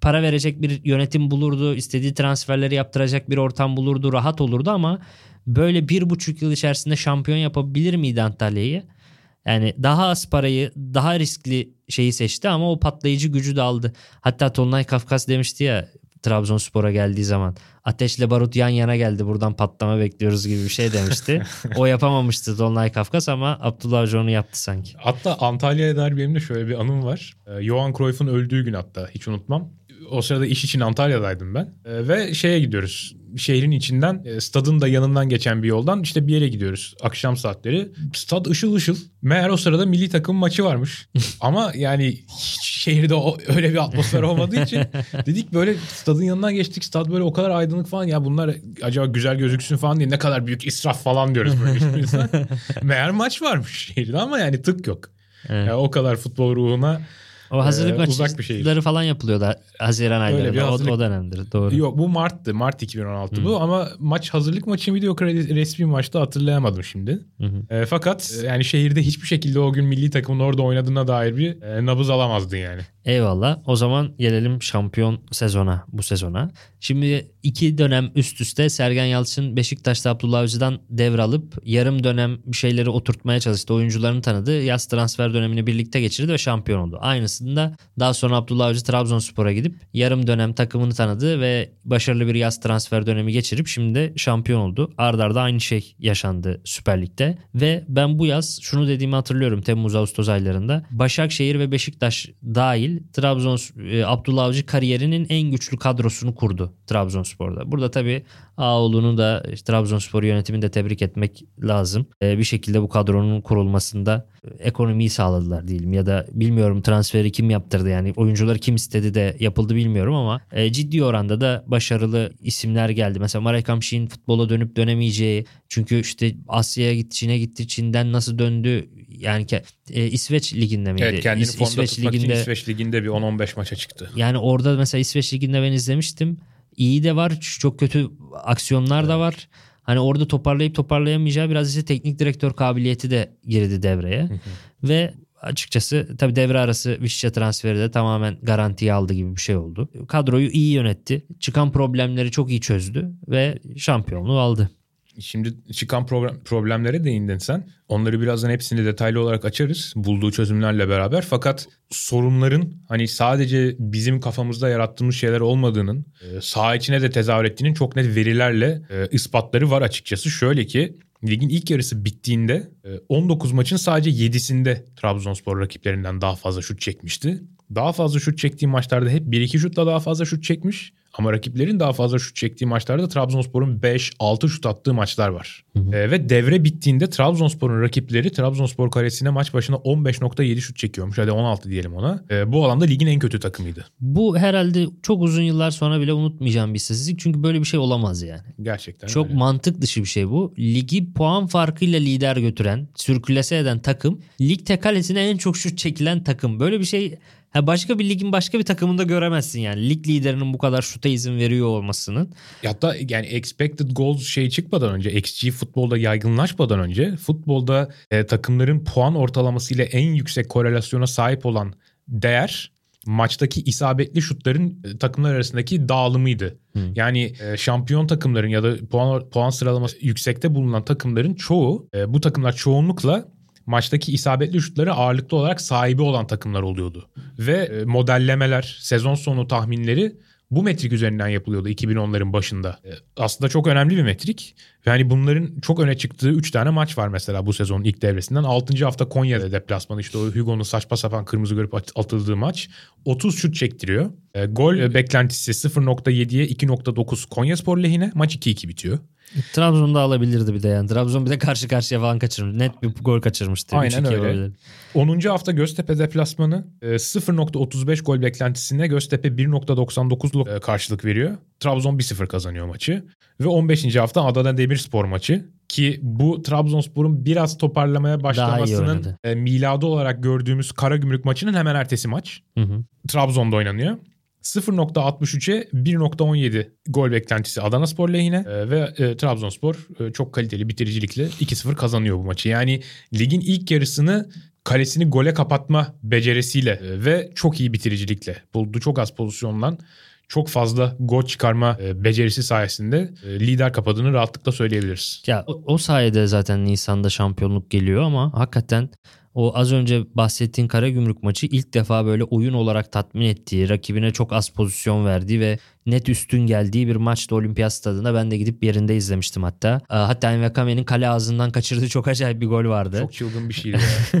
para verecek bir yönetim bulurdu. istediği transferleri yaptıracak bir ortam bulurdu. Rahat olurdu ama böyle bir buçuk yıl içerisinde şampiyon yapabilir miydi Antalya'yı? Yani daha az parayı, daha riskli şeyi seçti ama o patlayıcı gücü de aldı. Hatta Tolunay Kafkas demişti ya Trabzonspor'a geldiği zaman ateşle barut yan yana geldi buradan patlama bekliyoruz gibi bir şey demişti. o yapamamıştı Tolunay Kafkas ama Abdullah Hoca onu yaptı sanki. Hatta Antalya'ya dair benim de şöyle bir anım var. Ee, Johan Cruyff'un öldüğü gün hatta hiç unutmam. O sırada iş için Antalya'daydım ben. Ee, ve şeye gidiyoruz. Şehrin içinden, e, stadın da yanından geçen bir yoldan işte bir yere gidiyoruz akşam saatleri. Stad ışıl ışıl. Meğer o sırada milli takım maçı varmış. Ama yani hiç şehirde o, öyle bir atmosfer olmadığı için dedik böyle stadın yanından geçtik. Stad böyle o kadar aydınlık falan. Ya bunlar acaba güzel gözüksün falan diye ne kadar büyük israf falan diyoruz böyle içimizden. Meğer maç varmış şehirde ama yani tık yok. Evet. Yani o kadar futbol ruhuna O hazırlık Ee, uzak bir şehir. falan yapılıyordu Haziran Öyle bir aylarında. O, hazırlık- o dönemdir doğru. Yok bu Mart'tı. Mart 2016 bu ama maç hazırlık maçı mıydı yok resmi maçta hatırlayamadım şimdi. Hı. E, fakat e, yani şehirde hiçbir şekilde o gün milli takımın orada oynadığına dair bir e, nabız alamazdın yani. Eyvallah. O zaman gelelim şampiyon sezona bu sezona. Şimdi iki dönem üst üste Sergen Yalçın Beşiktaş'ta Abdullah Avcı'dan devralıp yarım dönem bir şeyleri oturtmaya çalıştı. Oyuncularını tanıdı. Yaz transfer dönemini birlikte geçirdi ve şampiyon oldu. Aynısında daha sonra Abdullah Avcı Trabzonspor'a gidip yarım dönem takımını tanıdı ve başarılı bir yaz transfer dönemi geçirip şimdi de şampiyon oldu. Arda arda aynı şey yaşandı Süper Lig'de ve ben bu yaz şunu dediğimi hatırlıyorum Temmuz Ağustos aylarında. Başakşehir ve Beşiktaş dahil Trabzon e, Abdullah Avcı kariyerinin en güçlü kadrosunu kurdu Trabzonspor'da. Burada tabii Ağoğlu'nu da işte, Trabzonspor yönetimini de tebrik etmek lazım. E, bir şekilde bu kadronun kurulmasında e, ekonomiyi sağladılar diyelim ya da bilmiyorum transferi kim yaptırdı yani oyuncuları kim istedi de yapıldı bilmiyorum ama e, ciddi oranda da başarılı isimler geldi. Mesela Marek Hamşik'in futbola dönüp dönemeyeceği çünkü işte Asya'ya gitti Çin'e gitti Çin'den nasıl döndü yani e, İsveç liginde miydi? Evet kendini İs- formda İsveç tutmak liginde için İsveç Ligi'nde bir 10-15 maça çıktı. yani orada mesela İsveç Ligi'nde ben izlemiştim. İyi de var, çok kötü aksiyonlar da var. Hani orada toparlayıp toparlayamayacağı biraz işte teknik direktör kabiliyeti de girdi devreye. Ve açıkçası tabii devre arası Vişça transferi de tamamen garantiye aldı gibi bir şey oldu. Kadroyu iyi yönetti. Çıkan problemleri çok iyi çözdü ve şampiyonluğu aldı. Şimdi çıkan program, problemlere değindin sen. Onları birazdan hepsini detaylı olarak açarız bulduğu çözümlerle beraber. Fakat sorunların hani sadece bizim kafamızda yarattığımız şeyler olmadığının e, saha içine de tezahür ettiğinin çok net verilerle e, ispatları var açıkçası. Şöyle ki ligin ilk yarısı bittiğinde e, 19 maçın sadece 7'sinde Trabzonspor rakiplerinden daha fazla şut çekmişti. Daha fazla şut çektiği maçlarda hep 1-2 şutla daha fazla şut çekmiş. Ama rakiplerin daha fazla şut çektiği maçlarda Trabzonspor'un 5-6 şut attığı maçlar var. E, ve devre bittiğinde Trabzonspor'un rakipleri Trabzonspor karesine maç başına 15.7 şut çekiyormuş. Hadi 16 diyelim ona. E, bu alanda ligin en kötü takımıydı. Bu herhalde çok uzun yıllar sonra bile unutmayacağım bir istatistik. Çünkü böyle bir şey olamaz yani. Gerçekten Çok öyle. mantık dışı bir şey bu. Ligi puan farkıyla lider götüren, sürkülese eden takım, lig kalesine en çok şut çekilen takım. Böyle bir şey ha başka bir ligin başka bir takımında göremezsin yani. Lig liderinin bu kadar şuta izin veriyor olmasının. Hatta yani expected goals şey çıkmadan önce XG futbolda yaygınlaşmadan önce futbolda e, takımların puan ortalamasıyla en yüksek korelasyona sahip olan değer maçtaki isabetli şutların e, takımlar arasındaki dağılımıydı. Yani e, şampiyon takımların ya da puan puan sıralaması yüksekte bulunan takımların çoğu e, bu takımlar çoğunlukla maçtaki isabetli şutları ağırlıklı olarak sahibi olan takımlar oluyordu. Ve e, modellemeler, sezon sonu tahminleri bu metrik üzerinden yapılıyordu 2010'ların başında. E, Aslında çok önemli bir metrik. Ve hani bunların çok öne çıktığı 3 tane maç var mesela bu sezonun ilk devresinden. 6. hafta Konya'da deplasmanı işte o Hugo'nun saçma sapan kırmızı görüp at- atıldığı maç. 30 şut çektiriyor. E, gol e, beklentisi 0.7'ye 2.9 Konyaspor lehine. Maç 2-2 bitiyor. Trabzon'da alabilirdi bir de yani. Trabzon bir de karşı karşıya falan kaçırmış. Net bir gol kaçırmıştı. Aynen 3-2 öyle. yapabilirdi. 10. hafta Göztepe deplasmanı e, 0.35 gol beklentisine Göztepe 1.99'luk e, karşılık veriyor. Trabzon 1-0 kazanıyor maçı. Ve 15. hafta Adana Demirspor maçı ki bu Trabzonspor'un biraz toparlamaya başlamasının e, miladı olarak gördüğümüz Karagümrük maçının hemen ertesi maç. Hı hı. Trabzon'da oynanıyor. 0.63'e 1.17 gol beklentisi Adana Spor lehine E, ve e, Trabzonspor e, çok kaliteli bitiricilikle 2-0 kazanıyor bu maçı. Yani ligin ilk yarısını kalesini gole kapatma becerisiyle e, ve çok iyi bitiricilikle buldu. Çok az pozisyondan çok fazla gol çıkarma e, becerisi sayesinde e, lider kapadığını rahatlıkla söyleyebiliriz. Ya o, sayede zaten Nisan'da şampiyonluk geliyor ama hakikaten o az önce bahsettiğin Karagümrük maçı ilk defa böyle oyun olarak tatmin ettiği, rakibine çok az pozisyon verdiği ve net üstün geldiği bir maçtı Olimpiyat Stadında. Ben de gidip yerinde izlemiştim hatta. Hatta Envekame'nin kale ağzından kaçırdığı çok acayip bir gol vardı. Çok çılgın bir şeydi. ya.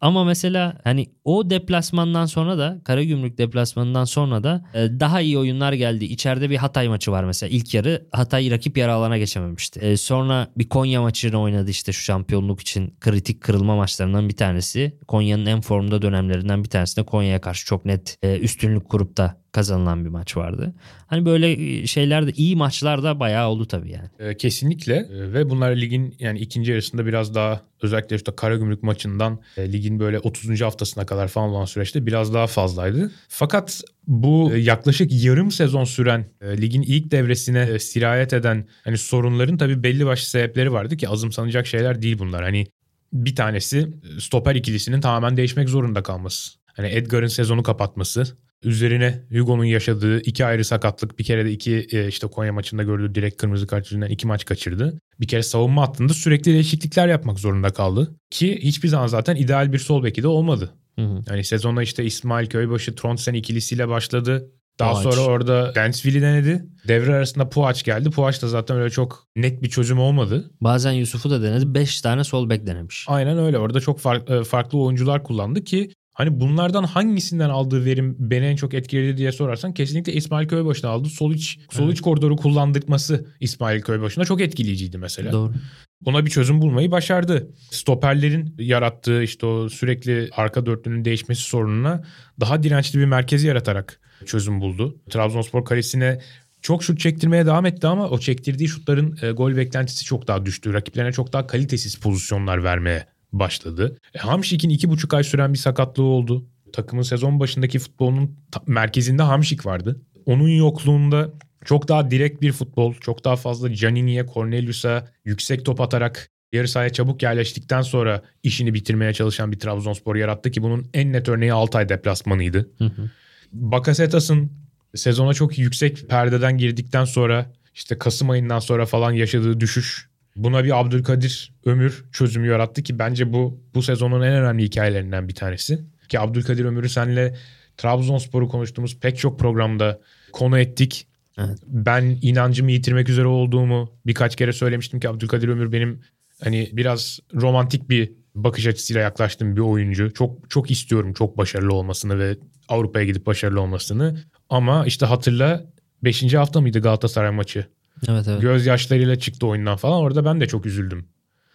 Ama mesela hani o deplasmandan sonra da Karagümrük deplasmanından sonra da e, daha iyi oyunlar geldi. İçeride bir Hatay maçı var mesela. İlk yarı Hatay rakip yarı alana geçememişti. E, sonra bir Konya maçını oynadı işte şu şampiyonluk için kritik kırılma maçlarından bir tanesi. Konya'nın en formda dönemlerinden bir tanesi de Konya'ya karşı çok net e, üstünlük kurup da kazanılan bir maç vardı. Hani böyle e, şeyler de iyi maçlar da bayağı oldu tabii yani. E, kesinlikle E, ve bunlar ligin yani ikinci yarısında biraz daha özellikle işte Karagümrük maçından e, ligin böyle 30. haftasına kadar falan olan süreçte biraz daha fazlaydı. Fakat bu e, yaklaşık yarım sezon süren ligin ilk devresine sirayet eden hani sorunların tabii belli başlı sebepleri vardı ki azımsanacak şeyler değil bunlar. Hani bir tanesi stoper ikilisinin tamamen değişmek zorunda kalması. Hani Edgar'ın sezonu kapatması, üzerine Hugo'nun yaşadığı iki ayrı sakatlık bir kere de iki e, işte Konya maçında gördüğü direkt kırmızı kart yüzünden iki maç kaçırdı. Bir kere savunma hattında sürekli değişiklikler yapmak zorunda kaldı. Ki hiçbir zaman zaten ideal bir sol beki de olmadı. Hı hı. Yani sezona işte İsmail Köybaşı Trondsen ikilisiyle başladı. Daha Puaç. sonra orada Dansville'i denedi. Devre arasında Puaç geldi. Puaç da zaten öyle çok net bir çözüm olmadı. Bazen Yusuf'u da denedi. 5 tane sol bek denemiş. Aynen öyle. Orada çok e, farklı oyuncular kullandı ki hani bunlardan hangisinden aldığı verim beni en çok etkiledi diye sorarsan kesinlikle İsmail Köybaşı'na aldı. Sol iç, sol iç koridoru kullandırması İsmail Köybaşı'na çok etkileyiciydi mesela. Doğru. Buna bir çözüm bulmayı başardı. Stoperlerin yarattığı işte o sürekli arka dörtlünün değişmesi sorununa daha dirençli bir merkezi yaratarak çözüm buldu. Trabzonspor kalesine çok şut çektirmeye devam etti ama o çektirdiği şutların e, gol beklentisi çok daha düştü. Rakiplerine çok daha kalitesiz pozisyonlar vermeye başladı. E, Hamşik'in iki buçuk ay süren bir sakatlığı oldu. Takımın sezon başındaki futbolunun merkezinde Hamşik vardı. Onun yokluğunda çok daha direkt bir futbol, çok daha fazla Canini'ye, Cornelius'a yüksek top atarak yarı sahaya çabuk yerleştikten sonra işini bitirmeye çalışan bir Trabzonspor yarattı ki bunun en net örneği Altay deplasmanıydı. Hı hı. Bakasetas'ın sezona çok yüksek perdeden girdikten sonra işte Kasım ayından sonra falan yaşadığı düşüş buna bir Abdülkadir Ömür çözümü yarattı ki bence bu bu sezonun en önemli hikayelerinden bir tanesi. Ki Abdülkadir Ömür'ü senle Trabzonspor'u konuştuğumuz pek çok programda konu ettik. Evet. Ben inancımı yitirmek üzere olduğumu birkaç kere söylemiştim ki Abdülkadir Ömür benim hani biraz romantik bir bakış açısıyla yaklaştığım bir oyuncu. Çok çok istiyorum çok başarılı olmasını ve Avrupa'ya gidip başarılı olmasını. Ama işte hatırla 5. hafta mıydı Galatasaray maçı? Evet evet. Gözyaşlarıyla çıktı oyundan falan. Orada ben de çok üzüldüm.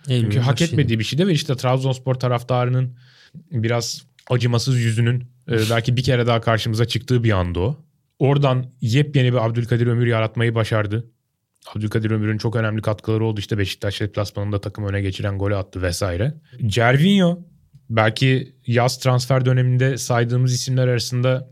Eylül'ün Çünkü hak etmediği bir şey de ve işte Trabzonspor taraftarının biraz acımasız yüzünün e, belki bir kere daha karşımıza çıktığı bir anda o. Oradan yepyeni bir Abdülkadir Ömür yaratmayı başardı. Abdülkadir Ömür'ün çok önemli katkıları oldu. İşte Beşiktaş deplasmanında takım öne geçiren golü attı vesaire. Cervinho belki yaz transfer döneminde saydığımız isimler arasında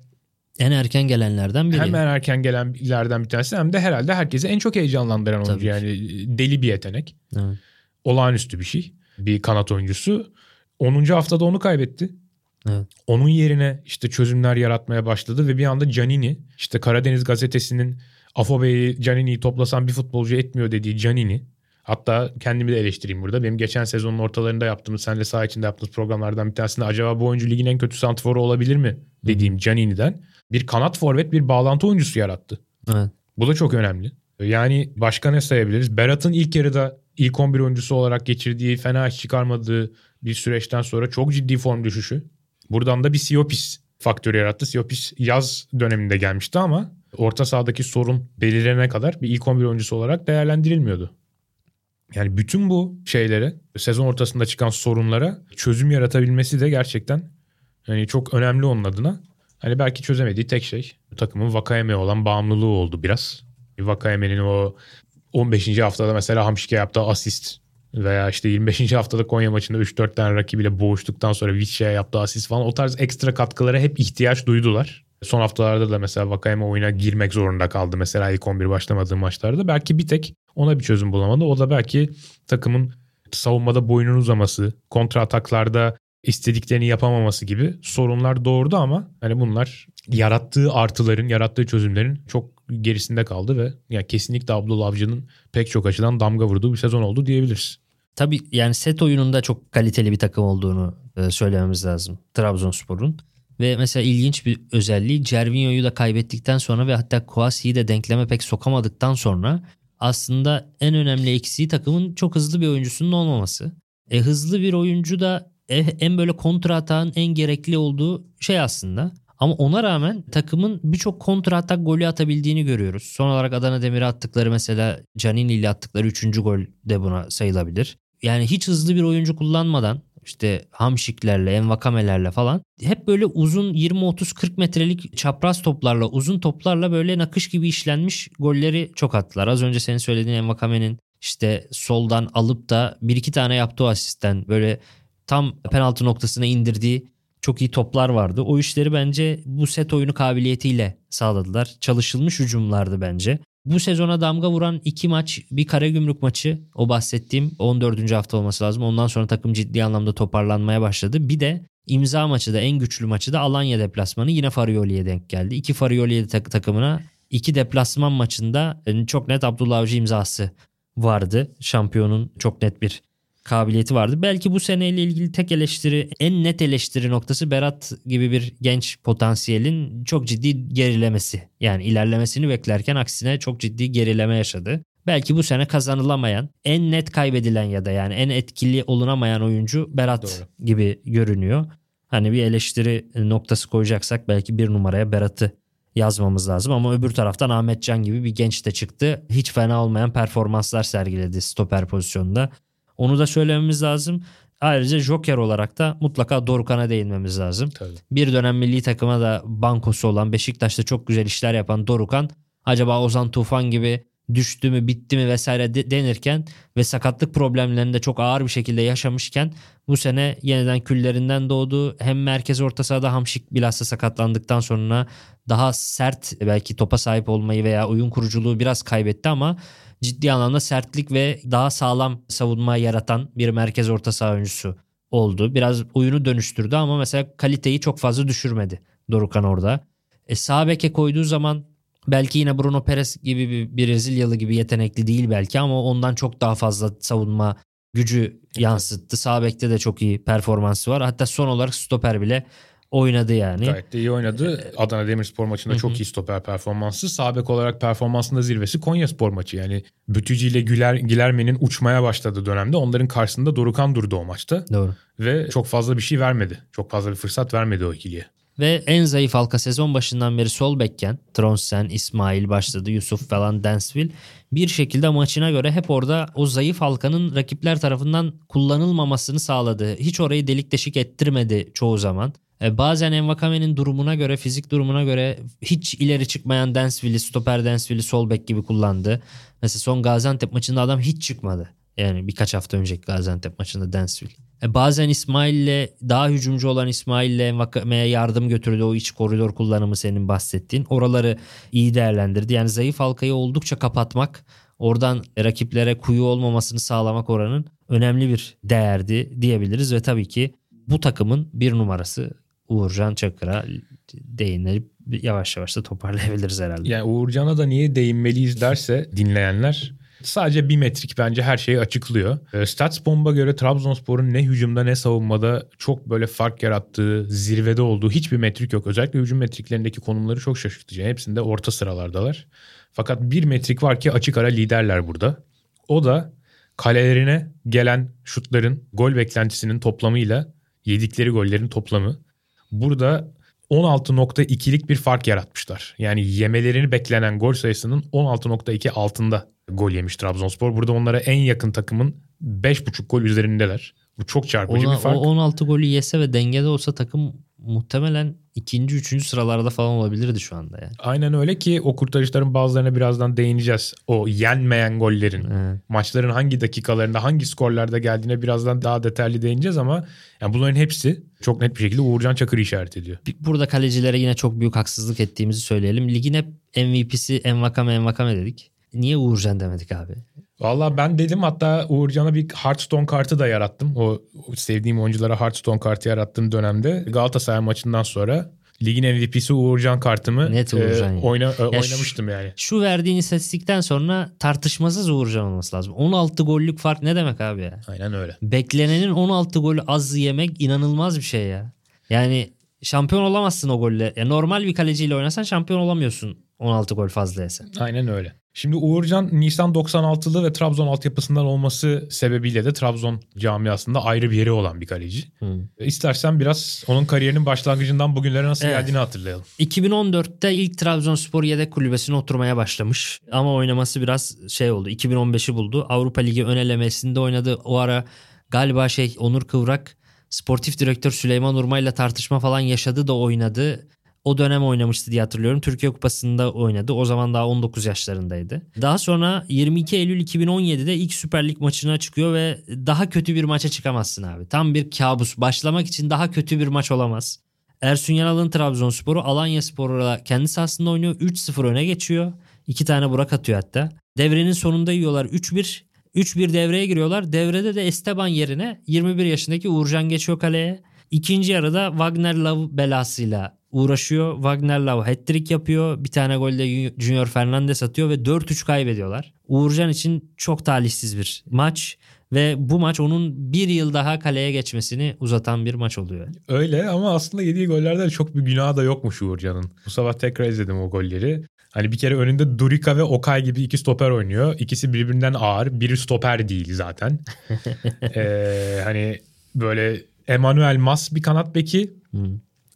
En erken gelenlerden biri. hemen erken gelenlerden bir tanesi hem de herhalde herkesi en çok heyecanlandıran Tabii oyuncu. ki. Yani deli bir yetenek. Evet. Olağanüstü bir şey. Bir kanat oyuncusu. 10. haftada onu kaybetti. Evet. Onun yerine işte çözümler yaratmaya başladı ve bir anda Canini işte Karadeniz gazetesinin Afobe'yi Canini'yi toplasan bir futbolcu etmiyor dediği Canini. Hatta kendimi de eleştireyim burada. Benim geçen sezonun ortalarında yaptığımız, senle saha içinde yaptığımız programlardan bir tanesinde acaba bu oyuncu ligin en kötü santiforu olabilir mi dediğim Canini'den bir kanat forvet bir bağlantı oyuncusu yarattı. Evet. Bu da çok önemli. Yani başka ne sayabiliriz? Berat'ın ilk yarıda ilk 11 oyuncusu olarak geçirdiği, fena iş çıkarmadığı bir süreçten sonra çok ciddi form düşüşü. Buradan da bir Siopis faktörü yarattı. Siopis yaz döneminde gelmişti ama orta sahadaki sorun belirlene kadar bir ilk 11 oyuncusu olarak değerlendirilmiyordu. Yani bütün bu şeylere, sezon ortasında çıkan sorunlara çözüm yaratabilmesi de gerçekten yani çok önemli onun adına. Hani belki çözemediği tek şey takımın Vakayeme'ye olan bağımlılığı oldu biraz. Vakayeme'nin o 15. haftada mesela Hamşik'e yaptığı asist veya işte 25. haftada Konya maçında 3-4 tane rakibiyle boğuştuktan sonra Vicia'ya yaptığı asist falan o tarz ekstra katkılara hep ihtiyaç duydular. Son haftalarda da mesela Vakayeme oyuna girmek zorunda kaldı. Mesela ilk 11 başlamadığı maçlarda. Belki bir tek ona bir çözüm bulamadı. O da belki takımın savunmada boynun uzaması, kontra ataklarda istediklerini yapamaması gibi sorunlar doğurdu ama hani bunlar yarattığı artıların, yarattığı çözümlerin çok gerisinde kaldı ve yani kesinlikle Abdullah Avcı'nın pek çok açıdan damga vurduğu bir sezon oldu diyebiliriz. Tabii yani set oyununda çok kaliteli bir takım olduğunu e, söylememiz lazım Trabzonspor'un. Ve mesela ilginç bir özelliği Cervinho'yu da kaybettikten sonra ve hatta Kouassi'yi de denkleme pek sokamadıktan sonra aslında en önemli eksiği takımın çok hızlı bir oyuncusunun olmaması. E, hızlı bir oyuncu da en böyle kontra atağın en gerekli olduğu şey aslında. Ama ona rağmen takımın birçok kontra atak golü atabildiğini görüyoruz. Son olarak Adana Demir'e attıkları mesela Canini ile attıkları 3. gol de buna sayılabilir. Yani hiç hızlı bir oyuncu kullanmadan işte hamşiklerle, envakamelerle falan hep böyle uzun 20-30-40 metrelik çapraz toplarla, uzun toplarla böyle nakış gibi işlenmiş golleri çok attılar. Az önce senin söylediğin envakamenin işte soldan alıp da bir iki tane yaptığı asisten böyle tam penaltı noktasına indirdiği çok iyi toplar vardı. O işleri bence bu set oyunu kabiliyetiyle sağladılar. Çalışılmış hücumlardı bence. Bu sezona damga vuran iki maç bir Karagümrük maçı o bahsettiğim 14. hafta olması lazım. Ondan sonra takım ciddi anlamda toparlanmaya başladı. Bir de imza maçı da en güçlü maçı da Alanya deplasmanı yine Farioli'ye denk geldi. İki Farioli tak- takımına iki deplasman maçında çok net Abdullah Avcı imzası vardı. Şampiyonun çok net bir kabiliyeti vardı. Belki bu seneyle ilgili tek eleştiri, en net eleştiri noktası Berat gibi bir genç potansiyelin çok ciddi gerilemesi. Yani ilerlemesini beklerken aksine çok ciddi gerileme yaşadı. Belki bu sene kazanılamayan, en net kaybedilen ya da yani en etkili olunamayan oyuncu Berat Doğru. gibi görünüyor. Hani bir eleştiri noktası koyacaksak belki bir numaraya Berat'ı yazmamız lazım ama öbür taraftan Ahmet Can gibi bir genç de çıktı. Hiç fena olmayan performanslar sergiledi stoper pozisyonunda. Onu da söylememiz lazım. Ayrıca Joker olarak da mutlaka Dorukhan'a değinmemiz lazım. Tabii. Bir dönem milli takıma da bankosu olan Beşiktaş'ta çok güzel işler yapan Dorukhan acaba Ozan Tufan gibi düştü mü bitti mi vesaire de- denirken ve sakatlık problemlerini de çok ağır bir şekilde yaşamışken bu sene yeniden küllerinden doğdu. Hem merkez orta sahada Hamşik bilhassa sakatlandıktan sonra daha sert belki topa sahip olmayı veya oyun kuruculuğu biraz kaybetti ama ciddi anlamda sertlik ve daha sağlam savunma yaratan bir merkez orta saha oyuncusu oldu. Biraz oyunu dönüştürdü ama mesela kaliteyi çok fazla düşürmedi Dorukhan orada. E, sağ beke koyduğu zaman belki yine Bruno Perez gibi bir Brezilyalı gibi yetenekli değil belki ama ondan çok daha fazla savunma gücü yansıttı. Sağ bekte de çok iyi performansı var. Hatta son olarak stoper bile oynadı yani. Gayet de iyi oynadı. Adana Demirspor maçında Hı çok iyi stoper performansı. Sağ bek olarak performansında zirvesi Konya Spor maçı. Yani Bütücü ile Güler, Gilerme'nin uçmaya başladığı dönemde onların karşısında Dorukan durdu o maçta. Doğru. Ve çok fazla bir şey vermedi. Çok fazla bir fırsat vermedi o ikiliye. Ve en zayıf halka sezon başından beri sol bekken Tronsen, İsmail başladı, Yusuf falan Densville bir şekilde maçına göre hep orada o zayıf halkanın rakipler tarafından kullanılmamasını sağladı. Hiç orayı delik deşik ettirmedi çoğu zaman. E, bazen Envakame'nin durumuna göre, fizik durumuna göre hiç ileri çıkmayan Densville'i, stoper Densville'i sol bek gibi kullandı. Mesela son Gaziantep maçında adam hiç çıkmadı. Yani birkaç hafta önceki Gaziantep maçında Densville. E bazen İsmail'le daha hücumcu olan İsmail'le Envakame'ye yardım götürdü o iç koridor kullanımı senin bahsettiğin. Oraları iyi değerlendirdi. Yani zayıf halkayı oldukça kapatmak, oradan rakiplere kuyu olmamasını sağlamak oranın önemli bir değerdi diyebiliriz ve tabii ki bu takımın bir numarası Uğurcan Çakır'a değinip yavaş yavaş da toparlayabiliriz herhalde. Yani Uğurcan'a da niye değinmeliyiz derse dinleyenler sadece bir metrik bence her şeyi açıklıyor. E, Stats Bomb'a göre Trabzonspor'un ne hücumda ne savunmada çok böyle fark yarattığı, zirvede olduğu hiçbir metrik yok. Özellikle hücum metriklerindeki konumları çok şaşırtıcı. Hepsinde orta sıralardalar. Fakat bir metrik var ki açık ara liderler burada. O da kalelerine gelen şutların gol beklentisinin toplamıyla yedikleri gollerin toplamı. Burada 16.2'lik bir fark yaratmışlar. Yani yemelerini beklenen gol sayısının 16.2 altında gol yemiş Trabzonspor. Burada onlara en yakın takımın 5.5 gol üzerindeler. Bu çok çarpıcı Ona, bir fark. O 16 golü yese ve dengede olsa takım muhtemelen ikinci, üçüncü sıralarda falan olabilirdi şu anda yani. Aynen öyle ki o kurtarışların bazılarına birazdan değineceğiz. O yenmeyen gollerin Evet. maçların hangi dakikalarında hangi skorlarda geldiğine birazdan daha detaylı değineceğiz ama yani bunların hepsi çok net bir şekilde Uğurcan Çakır'ı işaret ediyor. Burada kalecilere yine çok büyük haksızlık ettiğimizi söyleyelim. Ligin hep MVP'si Envakame Envakame dedik. Niye Uğurcan demedik abi? Valla ben dedim hatta Uğurcan'a bir Hearthstone kartı da yarattım. O sevdiğim oyunculara Hearthstone kartı yarattığım dönemde Galatasaray maçından sonra ligin MVP'si Uğurcan kartımı Net Uğurcan yani. oyna, e, şu- oynamıştım yani. Şu verdiğin istatistikten sonra tartışmasız Uğurcan olması lazım. 16 gollük fark ne demek abi ya? Aynen öyle. Beklenenin 16 golü az yemek inanılmaz bir şey ya. Yani şampiyon olamazsın o golle. Ya normal bir kaleciyle oynasan şampiyon olamıyorsun 16 gol fazla yesen. Aynen öyle. Şimdi Uğurcan Nisan 96'lı ve Trabzon altyapısından olması sebebiyle de Trabzon camiasında ayrı bir yeri olan bir kaleci. Hı. İstersen biraz onun kariyerinin başlangıcından bugünlere nasıl Evet. geldiğini hatırlayalım. 2014'te ilk Trabzonspor yedek kulübesine oturmaya başlamış. Ama oynaması biraz şey oldu. 2015'i buldu. Avrupa Ligi ön elemesinde oynadı. O ara galiba şey Onur Kıvrak sportif direktör Süleyman Urma ile tartışma falan yaşadı da oynadı. O dönem oynamıştı diye hatırlıyorum. Türkiye Kupası'nda oynadı. O zaman daha 19 yaşlarındaydı. Daha sonra 22 Eylül 2017'de ilk Süper Lig maçına çıkıyor ve daha kötü bir maça çıkamazsın abi. Tam bir kabus. Başlamak için daha kötü bir maç olamaz. Ersun Yanal'ın Trabzonspor'u Alanya Spor'la kendi sahasında oynuyor. 3-0 öne geçiyor. İki tane Burak atıyor hatta. Devrenin sonunda yiyorlar 3-1. 3-1 devreye giriyorlar. Devrede de Esteban yerine 21 yaşındaki Uğurcan geçiyor kaleye. İkinci yarıda Wagner Love belasıyla uğraşıyor. Wagner Love hat-trick yapıyor. Bir tane golde Junior Fernandez atıyor ve 4-3 kaybediyorlar. Uğurcan için çok talihsiz bir maç ve bu maç onun bir yıl daha kaleye geçmesini uzatan bir maç oluyor. Öyle ama aslında yediği gollerde de çok bir günahı da yokmuş Uğurcan'ın. Bu sabah tekrar izledim o golleri. Hani bir kere önünde Durika ve Okay gibi iki stoper oynuyor. İkisi birbirinden ağır. Biri stoper değil zaten. ee, hani böyle Emmanuel Mas bir kanat beki.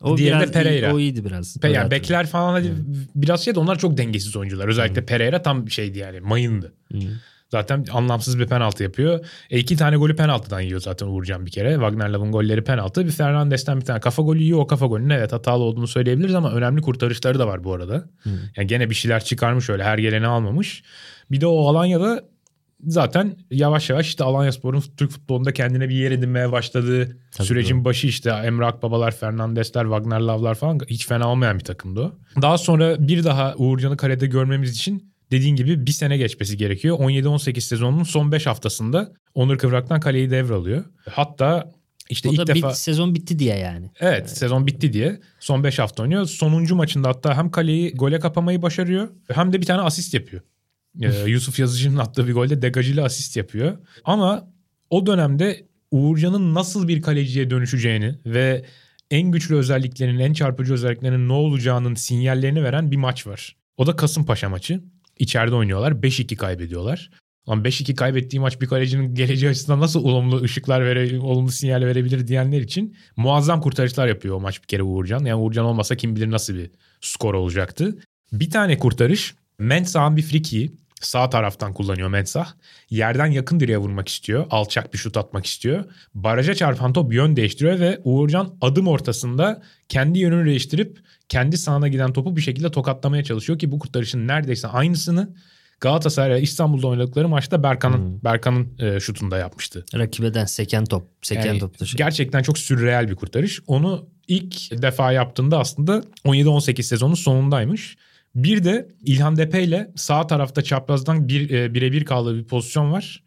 O Diğeri de biraz Pereira. Iyi, o iyiydi biraz. Pe- yani bekler falan hadi biraz şey de onlar çok dengesiz oyuncular. Özellikle Pereira tam şeydi yani mayındı. Hı. Zaten anlamsız bir penaltı yapıyor. E iki tane golü penaltıdan yiyor zaten Uğurcan bir kere. Wagner Love'ın golleri penaltı. Bir Fernandes'ten bir tane kafa golü yiyor. O kafa golünün evet hatalı olduğunu söyleyebiliriz ama önemli kurtarışları da var bu arada. Yani gene bir şeyler çıkarmış öyle her geleni almamış. Bir de o Alanya'da zaten yavaş yavaş işte Alanya Spor'un Türk futbolunda kendine bir yer edinmeye başladığı Tabii sürecin başı işte Emre Akbabalar, Fernandesler, Wagner Love'lar falan hiç fena olmayan bir takımdı o. Daha sonra bir daha Uğurcan'ı kalede görmemiz için dediğin gibi bir sene geçmesi gerekiyor. 17-18 sezonunun son 5 haftasında Onur Kıvrak'tan kaleyi devralıyor. Hatta işte o ilk da defa... bit- sezon bitti diye yani. Evet sezon bitti diye son 5 hafta oynuyor. Sonuncu maçında hatta hem kaleyi gole kapamayı başarıyor hem de bir tane asist yapıyor. Ee, Yusuf Yazıcı'nın attığı bir golde degajıyla asist yapıyor. Ama o dönemde Uğurcan'ın nasıl bir kaleciye dönüşeceğini ve en güçlü özelliklerinin, en çarpıcı özelliklerinin ne olacağının sinyallerini veren bir maç var. O da Kasımpaşa maçı. İçeride oynuyorlar. 5-2 kaybediyorlar. Ama 5-2 kaybettiği maç bir kalecinin geleceği açısından nasıl olumlu ışıklar vere, olumlu sinyal verebilir diyenler için muazzam kurtarışlar yapıyor o maç bir kere Uğurcan. Yani Uğurcan olmasa kim bilir nasıl bir skor olacaktı. Bir tane kurtarış Mensah'ın bir frikiyi sağ taraftan kullanıyor Mensah. Yerden yakın direğe vurmak istiyor. Alçak bir şut atmak istiyor. Baraja çarpan top yön değiştiriyor ve Uğurcan adım ortasında kendi yönünü değiştirip kendi sahana giden topu bir şekilde tokatlamaya çalışıyor ki bu kurtarışın neredeyse aynısını Galatasaray İstanbul'da oynadıkları maçta Berkan'ın hmm. Berkan'ın e, şutunda yapmıştı. Rakibeden seken top, seken yani top dışı. Gerçekten çok sürreel bir kurtarış. Onu ilk defa yaptığında aslında 17-18 sezonun sonundaymış. Bir de İlhan Depe ile sağ tarafta çaprazdan bir e, birebir kaldığı bir pozisyon var.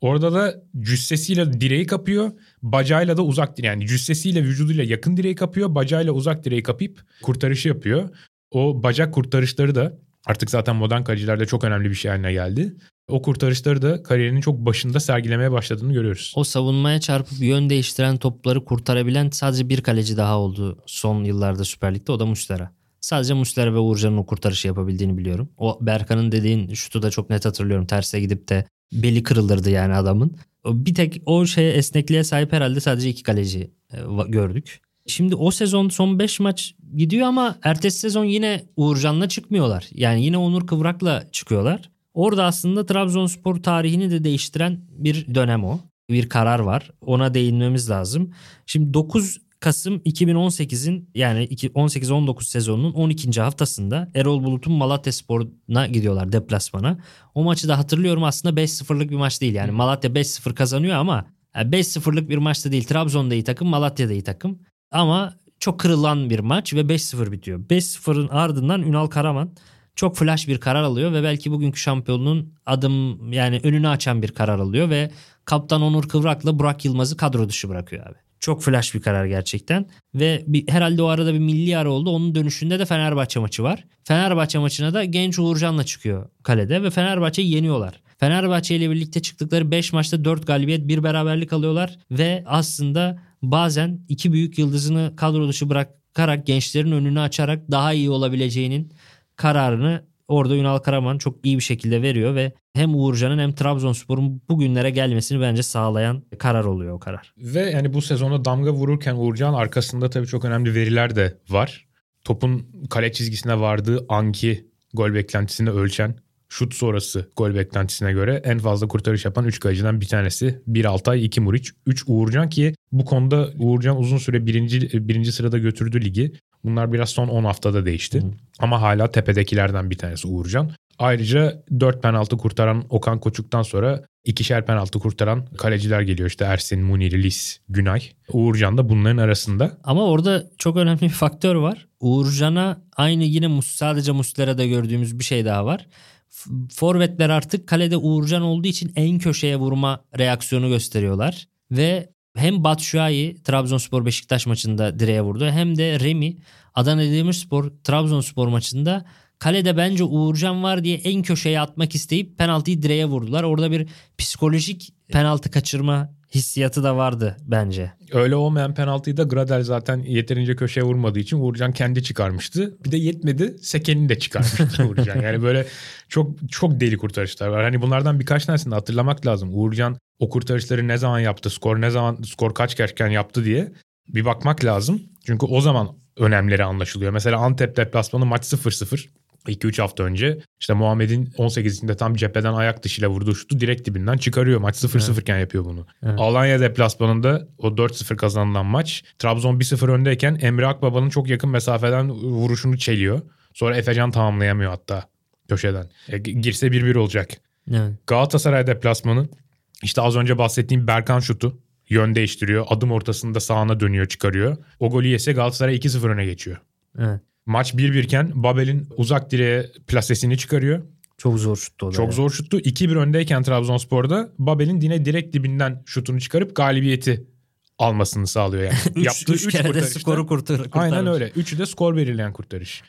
Orada da cüssesiyle direği kapıyor. Bacağıyla da uzak yani cüssesiyle vücuduyla yakın direği kapıyor. Bacağıyla uzak direği kapıp kurtarışı yapıyor. O bacak kurtarışları da artık zaten modern kalecilerde çok önemli bir şey haline geldi. O kurtarışları da kariyerinin çok başında sergilemeye başladığını görüyoruz. O savunmaya çarpıp yön değiştiren topları kurtarabilen sadece bir kaleci daha oldu son yıllarda Süper Lig'de o da Muslera. Sadece Muslera ve Uğurcan'ın o kurtarışı yapabildiğini biliyorum. O Berkan'ın dediğin şutu da çok net hatırlıyorum. Terse gidip de beli kırılırdı yani adamın. Bir tek o şeye esnekliğe sahip herhalde sadece iki kaleci e, gördük. Şimdi o sezon son 5 maç gidiyor ama ertesi sezon yine Uğurcan'la çıkmıyorlar. Yani yine Onur Kıvrak'la çıkıyorlar. Orada aslında Trabzonspor tarihini de değiştiren bir dönem o. Bir karar var. Ona değinmemiz lazım. Şimdi 9 Kasım 2018'in yani 18-19 sezonunun 12. haftasında Erol Bulut'un Malatya Spor'una gidiyorlar deplasmana. O maçı da hatırlıyorum aslında 5-0'lık bir maç değil. Yani Malatya 5-0 kazanıyor ama 5-0'lık bir maçta değil. Trabzon'da iyi takım, Malatya'da iyi takım. Ama çok kırılan bir maç ve 5-0 bitiyor. 5-0'ın ardından Ünal Karaman çok flash bir karar alıyor ve belki bugünkü şampiyonluğun adım yani önünü açan bir karar alıyor ve kaptan Onur Kıvrak'la Burak Yılmaz'ı kadro dışı bırakıyor abi. Çok flash bir karar gerçekten. Ve bir, herhalde o arada bir milli ara oldu. Onun dönüşünde de Fenerbahçe maçı var. Fenerbahçe maçına da genç Uğurcan'la çıkıyor kalede ve Fenerbahçe'yi yeniyorlar. Fenerbahçe ile birlikte çıktıkları 5 maçta 4 galibiyet, 1 beraberlik alıyorlar ve aslında bazen iki büyük yıldızını kadro dışı bırakarak gençlerin önünü açarak daha iyi olabileceğinin kararını orada Ünal Karaman çok iyi bir şekilde veriyor ve hem Uğurcan'ın hem Trabzonspor'un bugünlere gelmesini bence sağlayan karar oluyor o karar. Ve yani bu sezonda damga vururken Uğurcan arkasında tabii çok önemli veriler de var. Topun kale çizgisine vardığı anki gol beklentisini ölçen şut sonrası gol beklentisine göre en fazla kurtarış yapan 3 kaleciden bir tanesi. 1 Altay, 2 Muriç, 3 Uğurcan ki bu konuda Uğurcan uzun süre birinci, birinci sırada götürdü ligi. Bunlar biraz son 10 haftada değişti. Hı. Ama hala tepedekilerden bir tanesi Uğurcan. Ayrıca 4 penaltı kurtaran Okan Koçuk'tan sonra ikişer penaltı kurtaran kaleciler geliyor. İşte Ersin, Munir, Lis, Günay. Uğurcan da bunların arasında. Ama orada çok önemli bir faktör var. Uğurcan'a aynı yine sadece Muslera'da gördüğümüz bir şey daha var. Forvetler artık kalede Uğurcan olduğu için en köşeye vurma reaksiyonu gösteriyorlar. Ve hem Batshuayi Trabzonspor Beşiktaş maçında direğe vurdu hem de Remi Adana Demirspor Trabzonspor maçında kalede bence Uğurcan var diye en köşeye atmak isteyip penaltıyı direğe vurdular. Orada bir psikolojik penaltı kaçırma hissiyatı da vardı bence. Öyle olmayan penaltıyı da Gradel zaten yeterince köşeye vurmadığı için Uğurcan kendi çıkarmıştı. Bir de yetmedi Seken'i de çıkarmıştı Uğurcan. Yani böyle çok çok deli kurtarışlar var. Hani bunlardan birkaç tanesini hatırlamak lazım. Uğurcan o kurtarışları ne zaman yaptı, skor ne zaman, skor kaç gerçekten yaptı diye bir bakmak lazım. Çünkü o zaman önemleri anlaşılıyor. Mesela Antep deplasmanı maç 0-0. 2-3 hafta önce işte Muhammed'in 18'inde tam cepheden ayak dışıyla vurduğu şutu direkt dibinden çıkarıyor. Maç 0-0 evet. iken yapıyor bunu. Evet. Alanya deplasmanında o 4-0 kazanılan maç Trabzon 1-0 öndeyken Emre Akbaba'nın çok yakın mesafeden vuruşunu çeliyor. Sonra Efecan tamamlayamıyor hatta köşeden. E, girse 1-1 olacak. Evet. Galatasaray deplasmanı işte az önce bahsettiğim Berkan şutu yön değiştiriyor. Adım ortasında sağına dönüyor çıkarıyor. O golü yese Galatasaray 2-0 öne geçiyor. Evet. Maç 1-1 iken Babel'in uzak direğe plasesini çıkarıyor. Çok zor şuttu o da. Çok ya. zor şuttu. 2-1 öndeyken Trabzonspor'da Babel'in yine direkt dibinden şutunu çıkarıp galibiyeti almasını sağlıyor yani. üç, Yaptığı 3 kere de skoru kurtar, kurtarmış. Aynen öyle. Üçü de skor belirleyen kurtarış.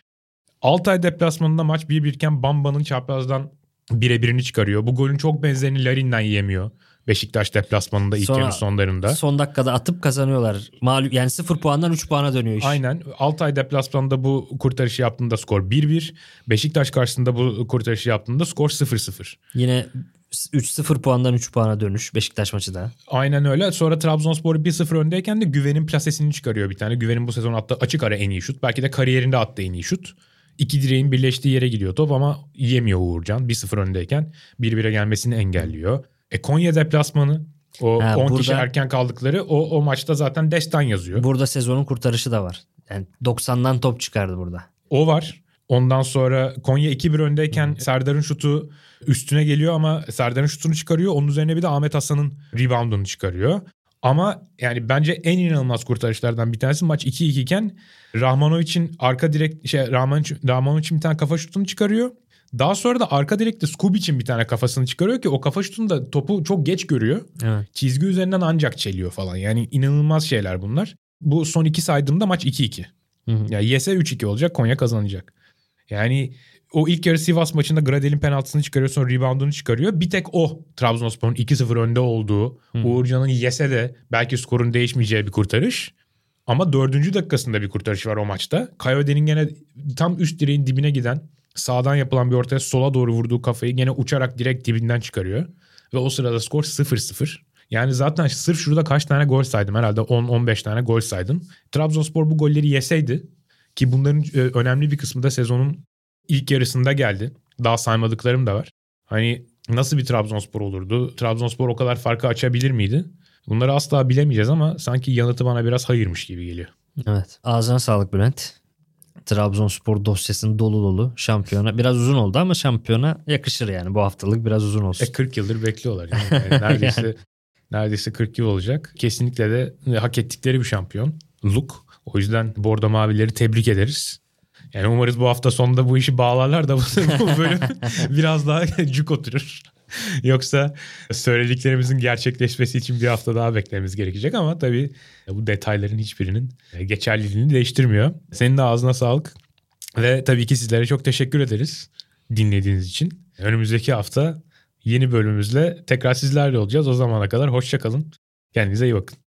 Altay deplasmanında maç 1-1 iken Bamba'nın çaprazdan birebirini çıkarıyor. Bu golün çok benzerini Larin'den yiyemiyor. Beşiktaş deplasmanında ilk yarı sonlarında. Son dakikada atıp kazanıyorlar. Mağlup yani 0 puandan 3 puana dönüyor iş. Aynen. Altay deplasmanında bu kurtarışı yaptığında skor 1-1. Beşiktaş karşısında bu kurtarışı yaptığında skor 0-0. Yine 3-0 puandan 3 puana dönüş Beşiktaş maçı da. Aynen öyle. Sonra Trabzonspor 1-0 öndeyken de Güven'in plasesini çıkarıyor bir tane. Güven'in bu sezon attığı açık ara en iyi şut. Belki de kariyerinde attığı en iyi şut. İki direğin birleştiği yere gidiyor top ama yemiyor Uğurcan. 1-0 öndeyken 1-1'e gelmesini engelliyor. E Konya deplasmanı o Ha, 10 burada- kişi erken kaldıkları o, o maçta zaten destan yazıyor. Burada sezonun kurtarışı da var. Yani 90'dan top çıkardı burada. O var. Ondan sonra Konya 2-1 öndeyken Serdar'ın şutu üstüne geliyor ama Serdar'ın şutunu çıkarıyor. Onun üzerine bir de Ahmet Hasan'ın reboundunu çıkarıyor. Ama yani bence en inanılmaz kurtarışlardan bir tanesi maç 2-2 iken Rahmanovic'in arka direk şey Rahmanovic, Rahmanovic'in bir tane kafa şutunu çıkarıyor. Daha sonra da arka direkte Skubic'in bir tane kafasını çıkarıyor ki o kafa şutunda topu çok geç görüyor. Evet. Çizgi üzerinden ancak çeliyor falan. Yani inanılmaz şeyler bunlar. Bu son iki saydığımda maç 2-2. Hı hı. Ya yese 3-2 olacak Konya kazanacak. Yani o ilk yarı Sivas maçında Gradel'in penaltısını çıkarıyor sonra reboundunu çıkarıyor. Bir tek o Trabzonspor'un 2-0 önde olduğu Uğurcan'ın yese de belki skorun değişmeyeceği bir kurtarış. Ama dördüncü dakikasında bir kurtarış var o maçta. Kayode'nin gene tam üst direğin dibine giden sağdan yapılan bir ortaya sola doğru vurduğu kafayı gene uçarak direkt dibinden çıkarıyor. Ve o sırada skor 0-0. Yani zaten sırf şurada kaç tane gol saydım herhalde 10-15 tane gol saydım. Trabzonspor bu golleri yeseydi ki bunların e, önemli bir kısmı da sezonun ilk yarısında geldi. Daha saymadıklarım da var. Hani nasıl bir Trabzonspor olurdu? Trabzonspor o kadar farkı açabilir miydi? Bunları asla bilemeyeceğiz ama sanki yanıtı bana biraz hayırmış gibi geliyor. Evet. Ağzına sağlık Bülent. Trabzonspor dosyasının dolu dolu şampiyona. Biraz uzun oldu ama şampiyona yakışır yani. Bu haftalık biraz uzun olsun. E 40 yıldır bekliyorlar. Yani. Yani neredeyse neredeyse 40 yıl olacak. Kesinlikle de e, hak ettikleri bir şampiyon. Luk. O yüzden Bordo Mavileri tebrik ederiz. Yani umarız bu hafta sonunda bu işi bağlarlar da bu bu bölüm biraz daha cuk oturur. Yoksa söylediklerimizin gerçekleşmesi için bir hafta daha beklememiz gerekecek ama tabii bu detayların hiçbirinin geçerliliğini değiştirmiyor. Senin de ağzına sağlık. Ve tabii ki sizlere çok teşekkür ederiz dinlediğiniz için. Önümüzdeki hafta yeni bölümümüzle tekrar sizlerle olacağız. O zamana kadar hoşça kalın. Kendinize iyi bakın.